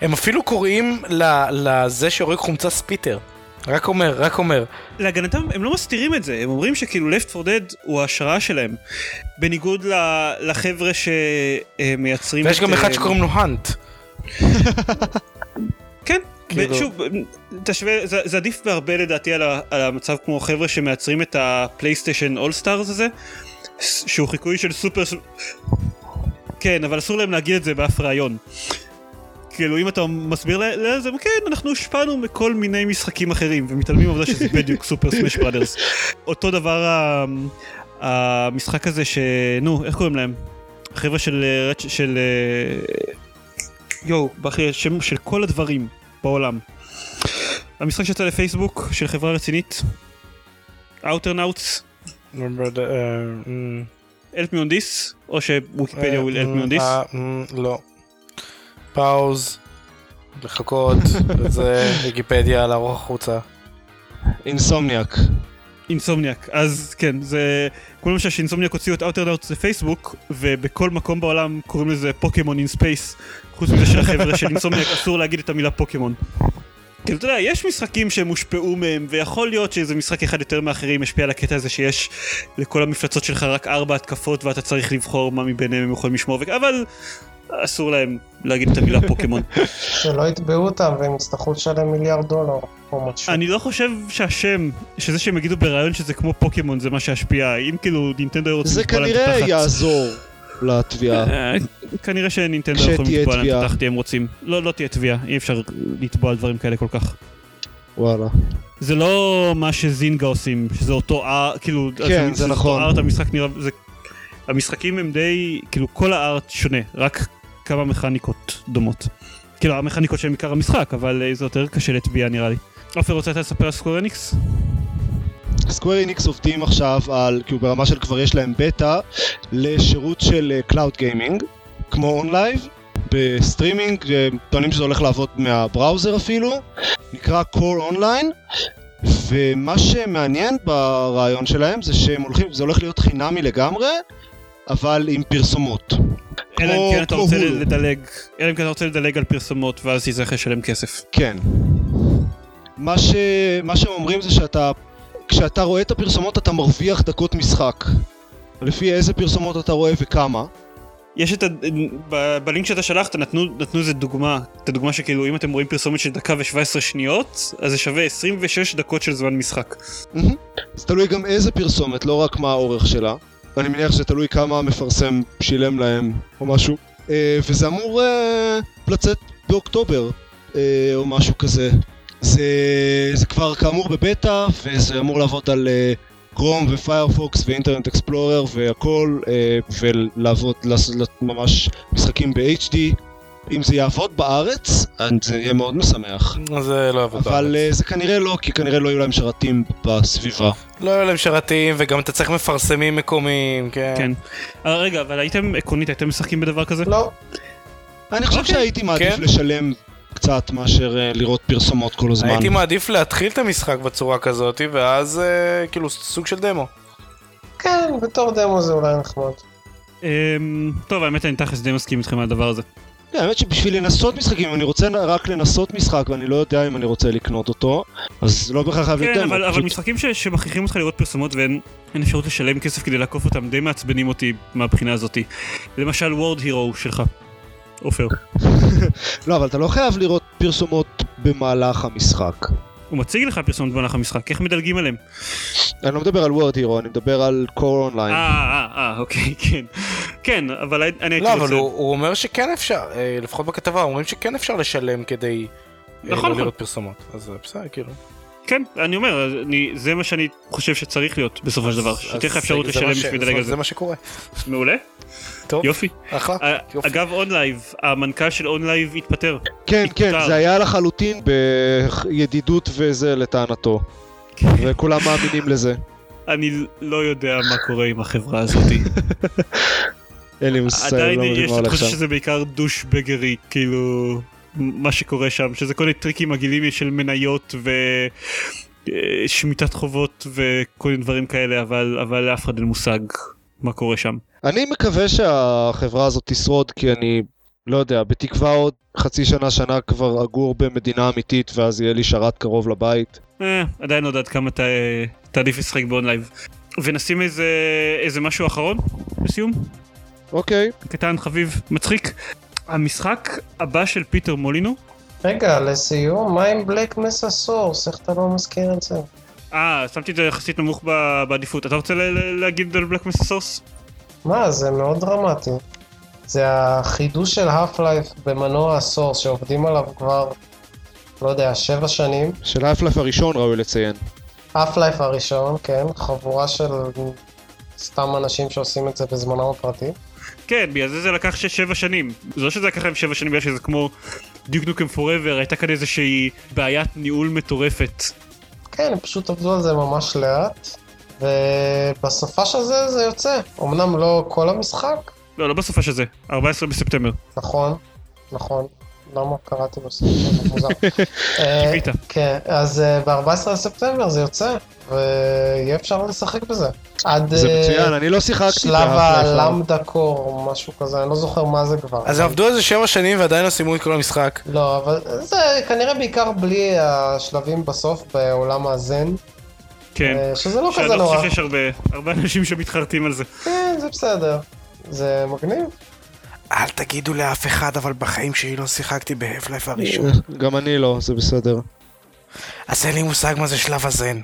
הם אפילו קוראים ל- לזה שהורג חומצה ספיטר. רק אומר, רק אומר. להגנתם, הם לא מסתירים את זה, הם אומרים שכאילו Left 4 Dead הוא ההשראה שלהם. בניגוד ל- לחבר'ה שמייצרים ויש את, גם אחד אה, שקוראים לו האנט. כאילו- שוב, תשווה, זה, זה עדיף בהרבה לדעתי על, ה, על המצב כמו חבר'ה שמייצרים את ה PlayStation All-Stars הזה, ס- שהוא חיקוי של סופר... כן, אבל אסור להם להגיד את זה באף ראיון. כאילו אם אתה מסביר לזה, כן, אנחנו הושפענו מכל מיני משחקים אחרים, ומתעלמים מהעובדה שזה בדיוק Super Smash Brothers. אותו דבר ה- המשחק הזה ש... נו, איך קוראים להם? החבר'ה של... אה, של... אה, יואו, בכי, שם של כל הדברים בעולם. המשחק שיצא לפייסבוק של חברה רצינית, Outernauts, help me on this, או שוויקיפדיה will help me on this. אה, לא. pause. לחכות. זה ויקיפדיה לערוך החוצה. Insomniac. Insomniac, אז כן, זה... כל למשל ש Insomniac הוציאו את Outernauts לפייסבוק, ובכל מקום בעולם קוראים לזה פוקימון in space, חוץ מזה שלחבר'ה של אינסומניאק אסור להגיד את המילה פוקימון. כאילו, אתה יודע, יש משחקים שהם הושפעו מהם, ויכול להיות שאיזה משחק אחד יותר מאחרים ישפיע על הקטע הזה שיש לכל המפלצות שלך רק ארבע התקפות, ואתה צריך לבחור מה מביניהם הם יכולים לשמור, אבל אסור להם להגיד את המילה פוקימון. שלא יתבעו אותם והם יצטרכו לשלם מיליארד דולר או משהו. אני לא חושב שהשם, שזה שהם יגידו ברעיון שזה כמו פוקימון זה מה שישפיע, אם כאילו נינטנדו היו רוצים זה לתבוע להם את כנראה התחת- יעזור לתביעה. אה, כנראה שנינטנדו יכולים לתבוע להם את תביעה. התחת אם הם רוצים. לא, לא תהיה תביעה, אי אפשר לתבוע על דברים כאלה כל כך. וואלה. זה לא מה שזינגה עושים, שזה אותו ארט, כאילו, כן, זה נכון. אותו ארט, המשחק נראה, זה, המשחקים הם די, כאילו כל הארט שונה, רק כמה מכניקות דומות. כאילו המכניקות שהן עיקר המשחק, אבל אה, זה יותר קשה לתביעה נראה לי. עופר רוצה לספר על סקוור אניקס? Square Enix עובדים עכשיו על, כאילו ברמה של כבר יש להם בטא, לשירות של cloud gaming, כמו OnLive, בסטרימינג, אה, טוענים שזה הולך לעבוד מה browser אפילו, נקרא Core Online, ומה שמעניין ברעיון שלהם זה שהם הולכים, זה הולך להיות חינמי לגמרי, אבל עם פרסומות. אלא אם כן אתה רוצה. לדלג, אלא אם כן אתה רוצה לדלג על פרסומות ואז תצטרך לשלם כסף. כן. מה, ש... מה שהם אומרים זה שאתה, כשאתה רואה את הפרסומות אתה מרוויח דקות משחק. לפי איזה פרסומות אתה רואה וכמה. יש את ה... ב- בלינק שאתה שלחת נתנו, נתנו איזה דוגמה, את הדוגמה שכאילו אם אתם רואים פרסומת של דקה ו-17 שניות, אז זה שווה 26 דקות של זמן משחק. זה תלוי גם איזה פרסומת, לא רק מה האורך שלה. אני מניח שזה תלוי כמה המפרסם שילם להם או משהו. אה, וזה אמור אה, לצאת באוקטובר אה, או משהו כזה. זה, זה כבר כאמור בבטא וזה אמור לעבוד על קרום ופיירפוקס ואינטרנט אקספלורר והכל אה, ולעבוד, לעשות ממש משחקים ב-HD. אם זה יעבוד בארץ, זה יהיה מאוד משמח. זה לא יעבוד. אבל בארץ. אה, זה כנראה לא, כי כנראה לא יהיו להם שרתים בסביבה. לא היו להם שרתים, וגם אתה צריך מפרסמים מקומיים, כן. כן. אה, רגע, אבל הייתם עקרונית, הייתם משחקים בדבר כזה? לא, אני חושב אוקיי. שהייתי מעדיף כן. לשלם קצת מאשר אה, לראות פרסומות כל הזמן. הייתי מעדיף להתחיל את המשחק בצורה כזאת, ואז אה, כאילו סוג של דמו. כן, בתור דמו זה אולי נחמד. אמ, טוב, האמת אני תכלס די מסכים איתכם על הדבר הזה. כן, האמת שבשביל לנסות משחקים, אם אני רוצה רק לנסות משחק ואני לא יודע אם אני רוצה לקנות אותו, אז לא בהכרח חייב להיות כן, דמו. אבל, אבל פשוט- משחקים ש- שמכריחים אותך לראות פרסומות ואין אין אפשרות לשלם כסף כדי לעקוף אותם די מעצבנים אותי מהבחינה הזאתי. למשל וורד הירו שלך. עופר. לא, אבל אתה לא חייב לראות פרסומות במהלך המשחק. הוא מציג לך פרסומות במהלך המשחק, איך מדלגים עליהם? אני לא מדבר על וורד הירו, אני מדבר על קור אה, אונליין. אה, אה, אוקיי, כן. כן, אבל אני הייתי לא, רוצה... אבל הוא אומר שכן אפשר, אה, לפחות בכתבה, אומרים שכן אפשר לשלם כדי אה, נכון, לא נכון. לראות פרסומות. אז אה, בסדר, כאילו. כן, אני אומר, אני, זה מה שאני חושב שצריך להיות בסופו של דבר, שתהיה לך אפשרות לשלם בשביל לדלג על זה. זה מה שקורה. מעולה, טוב, יופי. אחלה. אה, יופי. אגב OnLive, המנכ"ל של OnLive התפטר. כן, כן, התפטר. זה היה לחלוטין בידידות וזה לטענתו. וכולם מאמינים לזה. אני לא יודע מה קורה עם החברה הזאתי. אין לי מושג, עדיין לא מבין יש מה הולך תחושה שם. שזה בעיקר douchebaggery, כאילו, מה שקורה שם, שזה כל מיני טריקים מגעילים של מניות ושמיטת חובות וכל מיני דברים כאלה, אבל אבל לאף אחד אין מושג מה קורה שם. אני מקווה שהחברה הזאת תשרוד, כי אני, לא יודע, בתקווה עוד חצי שנה, שנה כבר אגור במדינה אמיתית, ואז יהיה לי שרת קרוב לבית. אה, עדיין לא יודע עד כמה ת- תעדיף לשחק ב OnLive. ונשים איזה איזה משהו אחרון לסיום, אוקיי, קטן חביב מצחיק. המשחק הבא של פיטר מולינו רגע, לסיום, מה עם Black Mesa Source? איך אתה לא מזכיר את זה? אה, שמתי את זה יחסית נמוך בעדיפות. אתה רוצה להגיד על Black Mesa Source? מה, זה מאוד דרמטי. זה החידוש של Half-Life במנוע ה Source שעובדים עליו כבר, לא יודע, שבע שנים. של ה Half-Life הראשון ראוי לציין. ה Half-Life הראשון, כן, חבורה של סתם אנשים שעושים את זה בזמנם הפרטי. כן, בגלל זה זה לקח שבע שנים. זה לא שזה לקח להם שבע שנים בגלל שזה כמו דיוק נוקם פוראבר, הייתה כאן איזושהי בעיית ניהול מטורפת. כן, הם פשוט עבדו על זה ממש לאט, ובסופה של זה זה יוצא. אמנם לא כל המשחק, לא, לא בסופה של זה, 14 בספטמבר. נכון, נכון. למה קראתי בסוף? זה מוזר. אה, קיווית. כן, אז ב-14 לספטמבר זה יוצא, ויהיה אפשר לשחק בזה. עד זה אה, מצוין, אני לא שיחקתי שלב. הלמדה קור או משהו כזה, אני לא זוכר מה זה כבר. אז עבדו על זה שבע שנים ועדיין לא סיימו את כל המשחק. לא, אבל זה כנראה בעיקר בלי השלבים בסוף בעולם הזן, כן. אה, שזה לא שאני כזה לא נורא. חושב שיש הרבה אנשים שמתחרטים על זה. כן, זה בסדר. זה מגניב. אל תגידו לאף אחד, אבל בחיים שלי לא שיחקתי בהפלייף הראשון. גם אני לא, זה בסדר. אז אין לי מושג מה זה שלב הזן.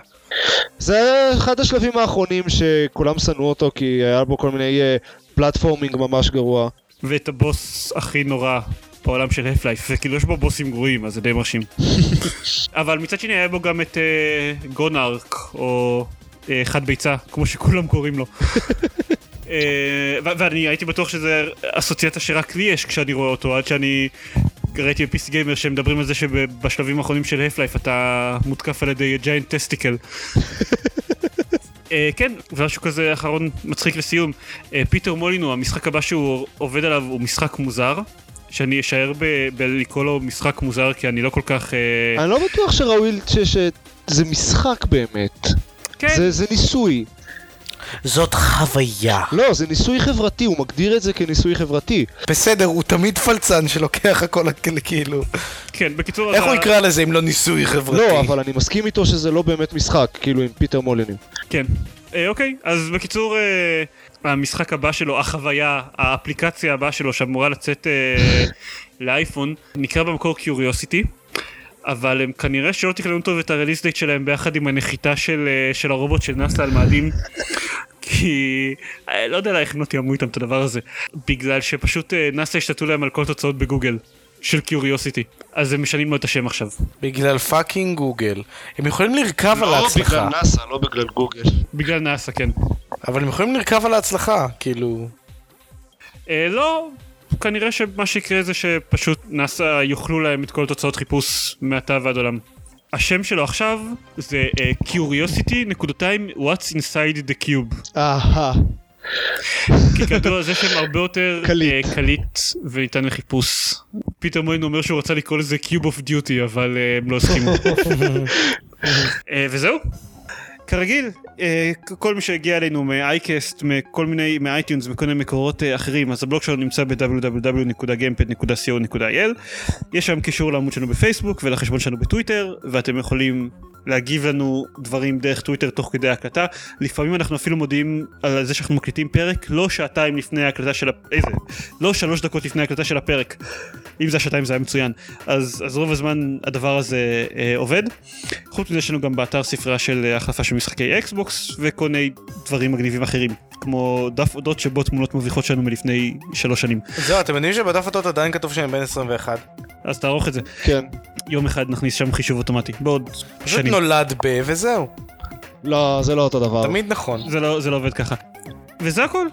זה אחד השלבים האחרונים שכולם שנאו אותו כי היה בו כל מיני אה, פלטפורמינג ממש גרוע. ואת הבוס הכי נורא בעולם של הפלייף, וכאילו יש בו בוסים גרועים, אז זה די מרשים. אבל מצד שני היה בו גם את uh, גונארק, או uh, חד ביצה, כמו שכולם קוראים לו. ו- ואני הייתי בטוח שזה אסוציאציה שרק לי יש כשאני רואה אותו, עד שאני ראיתי ב PC Gamer שהם מדברים על זה שבשלבים האחרונים של Half-Life אתה מותקף על ידי giant testicle. אה, כן, ומשהו כזה אחרון מצחיק לסיום. אה, פיטר מולינו, המשחק הבא שהוא עובד עליו הוא משחק מוזר. שאני אשאר בלקרוא לו משחק מוזר כי אני לא כל כך... אה, אני לא בטוח שראוי שזה משחק באמת. כן, זה ניסוי. זאת חוויה. לא, זה ניסוי חברתי, הוא מגדיר את זה כניסוי חברתי. בסדר, הוא תמיד פלצן שלוקח הכל הכ- כאילו. כן, בקיצור... איך הוא יקרא לזה אם לא ניסוי חברתי? לא, אבל אני מסכים איתו שזה לא באמת משחק, כאילו עם פיטר מולינו. כן. אה, אוקיי, אז בקיצור, אה, המשחק הבא שלו, החוויה, האפליקציה הבאה שלו שאמורה לצאת אה, לאייפון, נקרא במקור Curiosity. אבל הם כנראה שלא תכננו טוב את ה release date שלהם ביחד עם הנחיתה של, אה, של הרובוט של נאסא על מאדים. כי אה, לא יודע איך הם לא תיאמו איתם את הדבר הזה. בגלל שפשוט אה, נאסא השתלטו להם על כל תוצאות בגוגל. של Curiosity. אז הם משנים לו את השם עכשיו. בגלל fucking גוגל. הם יכולים לרכב על לא ההצלחה. בגלל נאסא, לא בגלל גוגל. בגלל נאסא, כן. אבל הם יכולים לרכב על ההצלחה, כאילו... אה, לא, כנראה שמה שיקרה זה שפשוט נאסא יאכלו להם את כל תוצאות חיפוש מעתה ועד עולם. השם שלו עכשיו זה אה, Curiosity נקודתיים What's inside the cube אהה. כי כידוע זה שם הרבה יותר קליט. אה, קליט וניתן לחיפוש. פיטר מולינו אומר שהוא רצה לקרוא לזה Cube of Duty אבל אה, הם לא הסכימו. אה, וזהו. כרגיל, אה, כל מי שהגיע אלינו מ iCast, מכל מיני, מ iTunes, מכל מיני מקורות אה, אחרים, אז הבלוג שלנו נמצא ב-www.gamepad.co.il. יש שם קישור לעמוד שלנו בפייסבוק ולחשבון שלנו בטוויטר, ואתם יכולים להגיב לנו דברים דרך טוויטר תוך כדי ההקלטה. לפעמים אנחנו אפילו מודיעים על זה שאנחנו מקליטים פרק, לא שעתיים לפני ההקלטה של ה... איזה? לא שלוש דקות לפני ההקלטה של הפרק. אם זה השעתיים זה היה מצוין. אז, אז רוב הזמן הדבר הזה אה, עובד. חוץ מזה יש לנו גם באתר ספרייה של אה, החלפה של משחקי אקסבוקס וכל מיני דברים מגניבים אחרים. כמו דף אודות שבו תמונות מביכות שלנו מלפני שלוש שנים. זהו, אתם יודעים שבדף הטוט עדיין כתוב שאני בן 21. אז תערוך את זה. כן. יום אחד נכניס שם חישוב אוטומטי. בעוד פשוט שנים. נולד ב... וזהו. לא, זה לא אותו דבר. תמיד נכון. זה לא, זה לא עובד ככה. וזה הכל.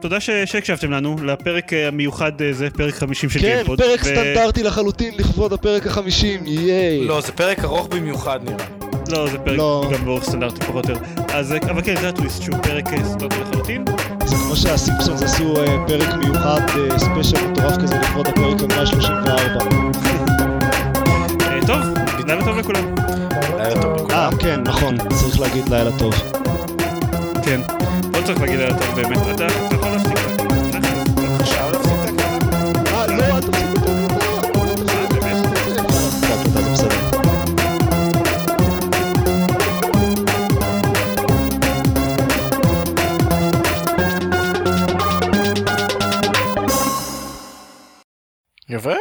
תודה ש- שהקשבתם לנו לפרק אה, המיוחד אה, זה פרק 50 של כן, גיימפוד. פרק ו- סטנדרטי לחלוטי לכבוד הפרק החמישים, ייי. לא, זה פרק ארוך במיוחד נראה. לא, זה פרק לא. גם באורך סטנדרטי פחות או יותר. אז, אה, אבל כן, זה הטוויסט שהוא פרק אה, סטנדרטי לחלוטין. זה כמו שהסימפסונס עשו אה, פרק מיוחד, אה, ספיישל מטורף כזה לכבוד הפרק ה-134. אה, טוב, לילה טוב לכולם. לילה טוב לכולם. אה, כן, נכון, צריך להגיד לילה טוב. כן. לא צריך להגיד לילה טוב באמת. אתה Je veux?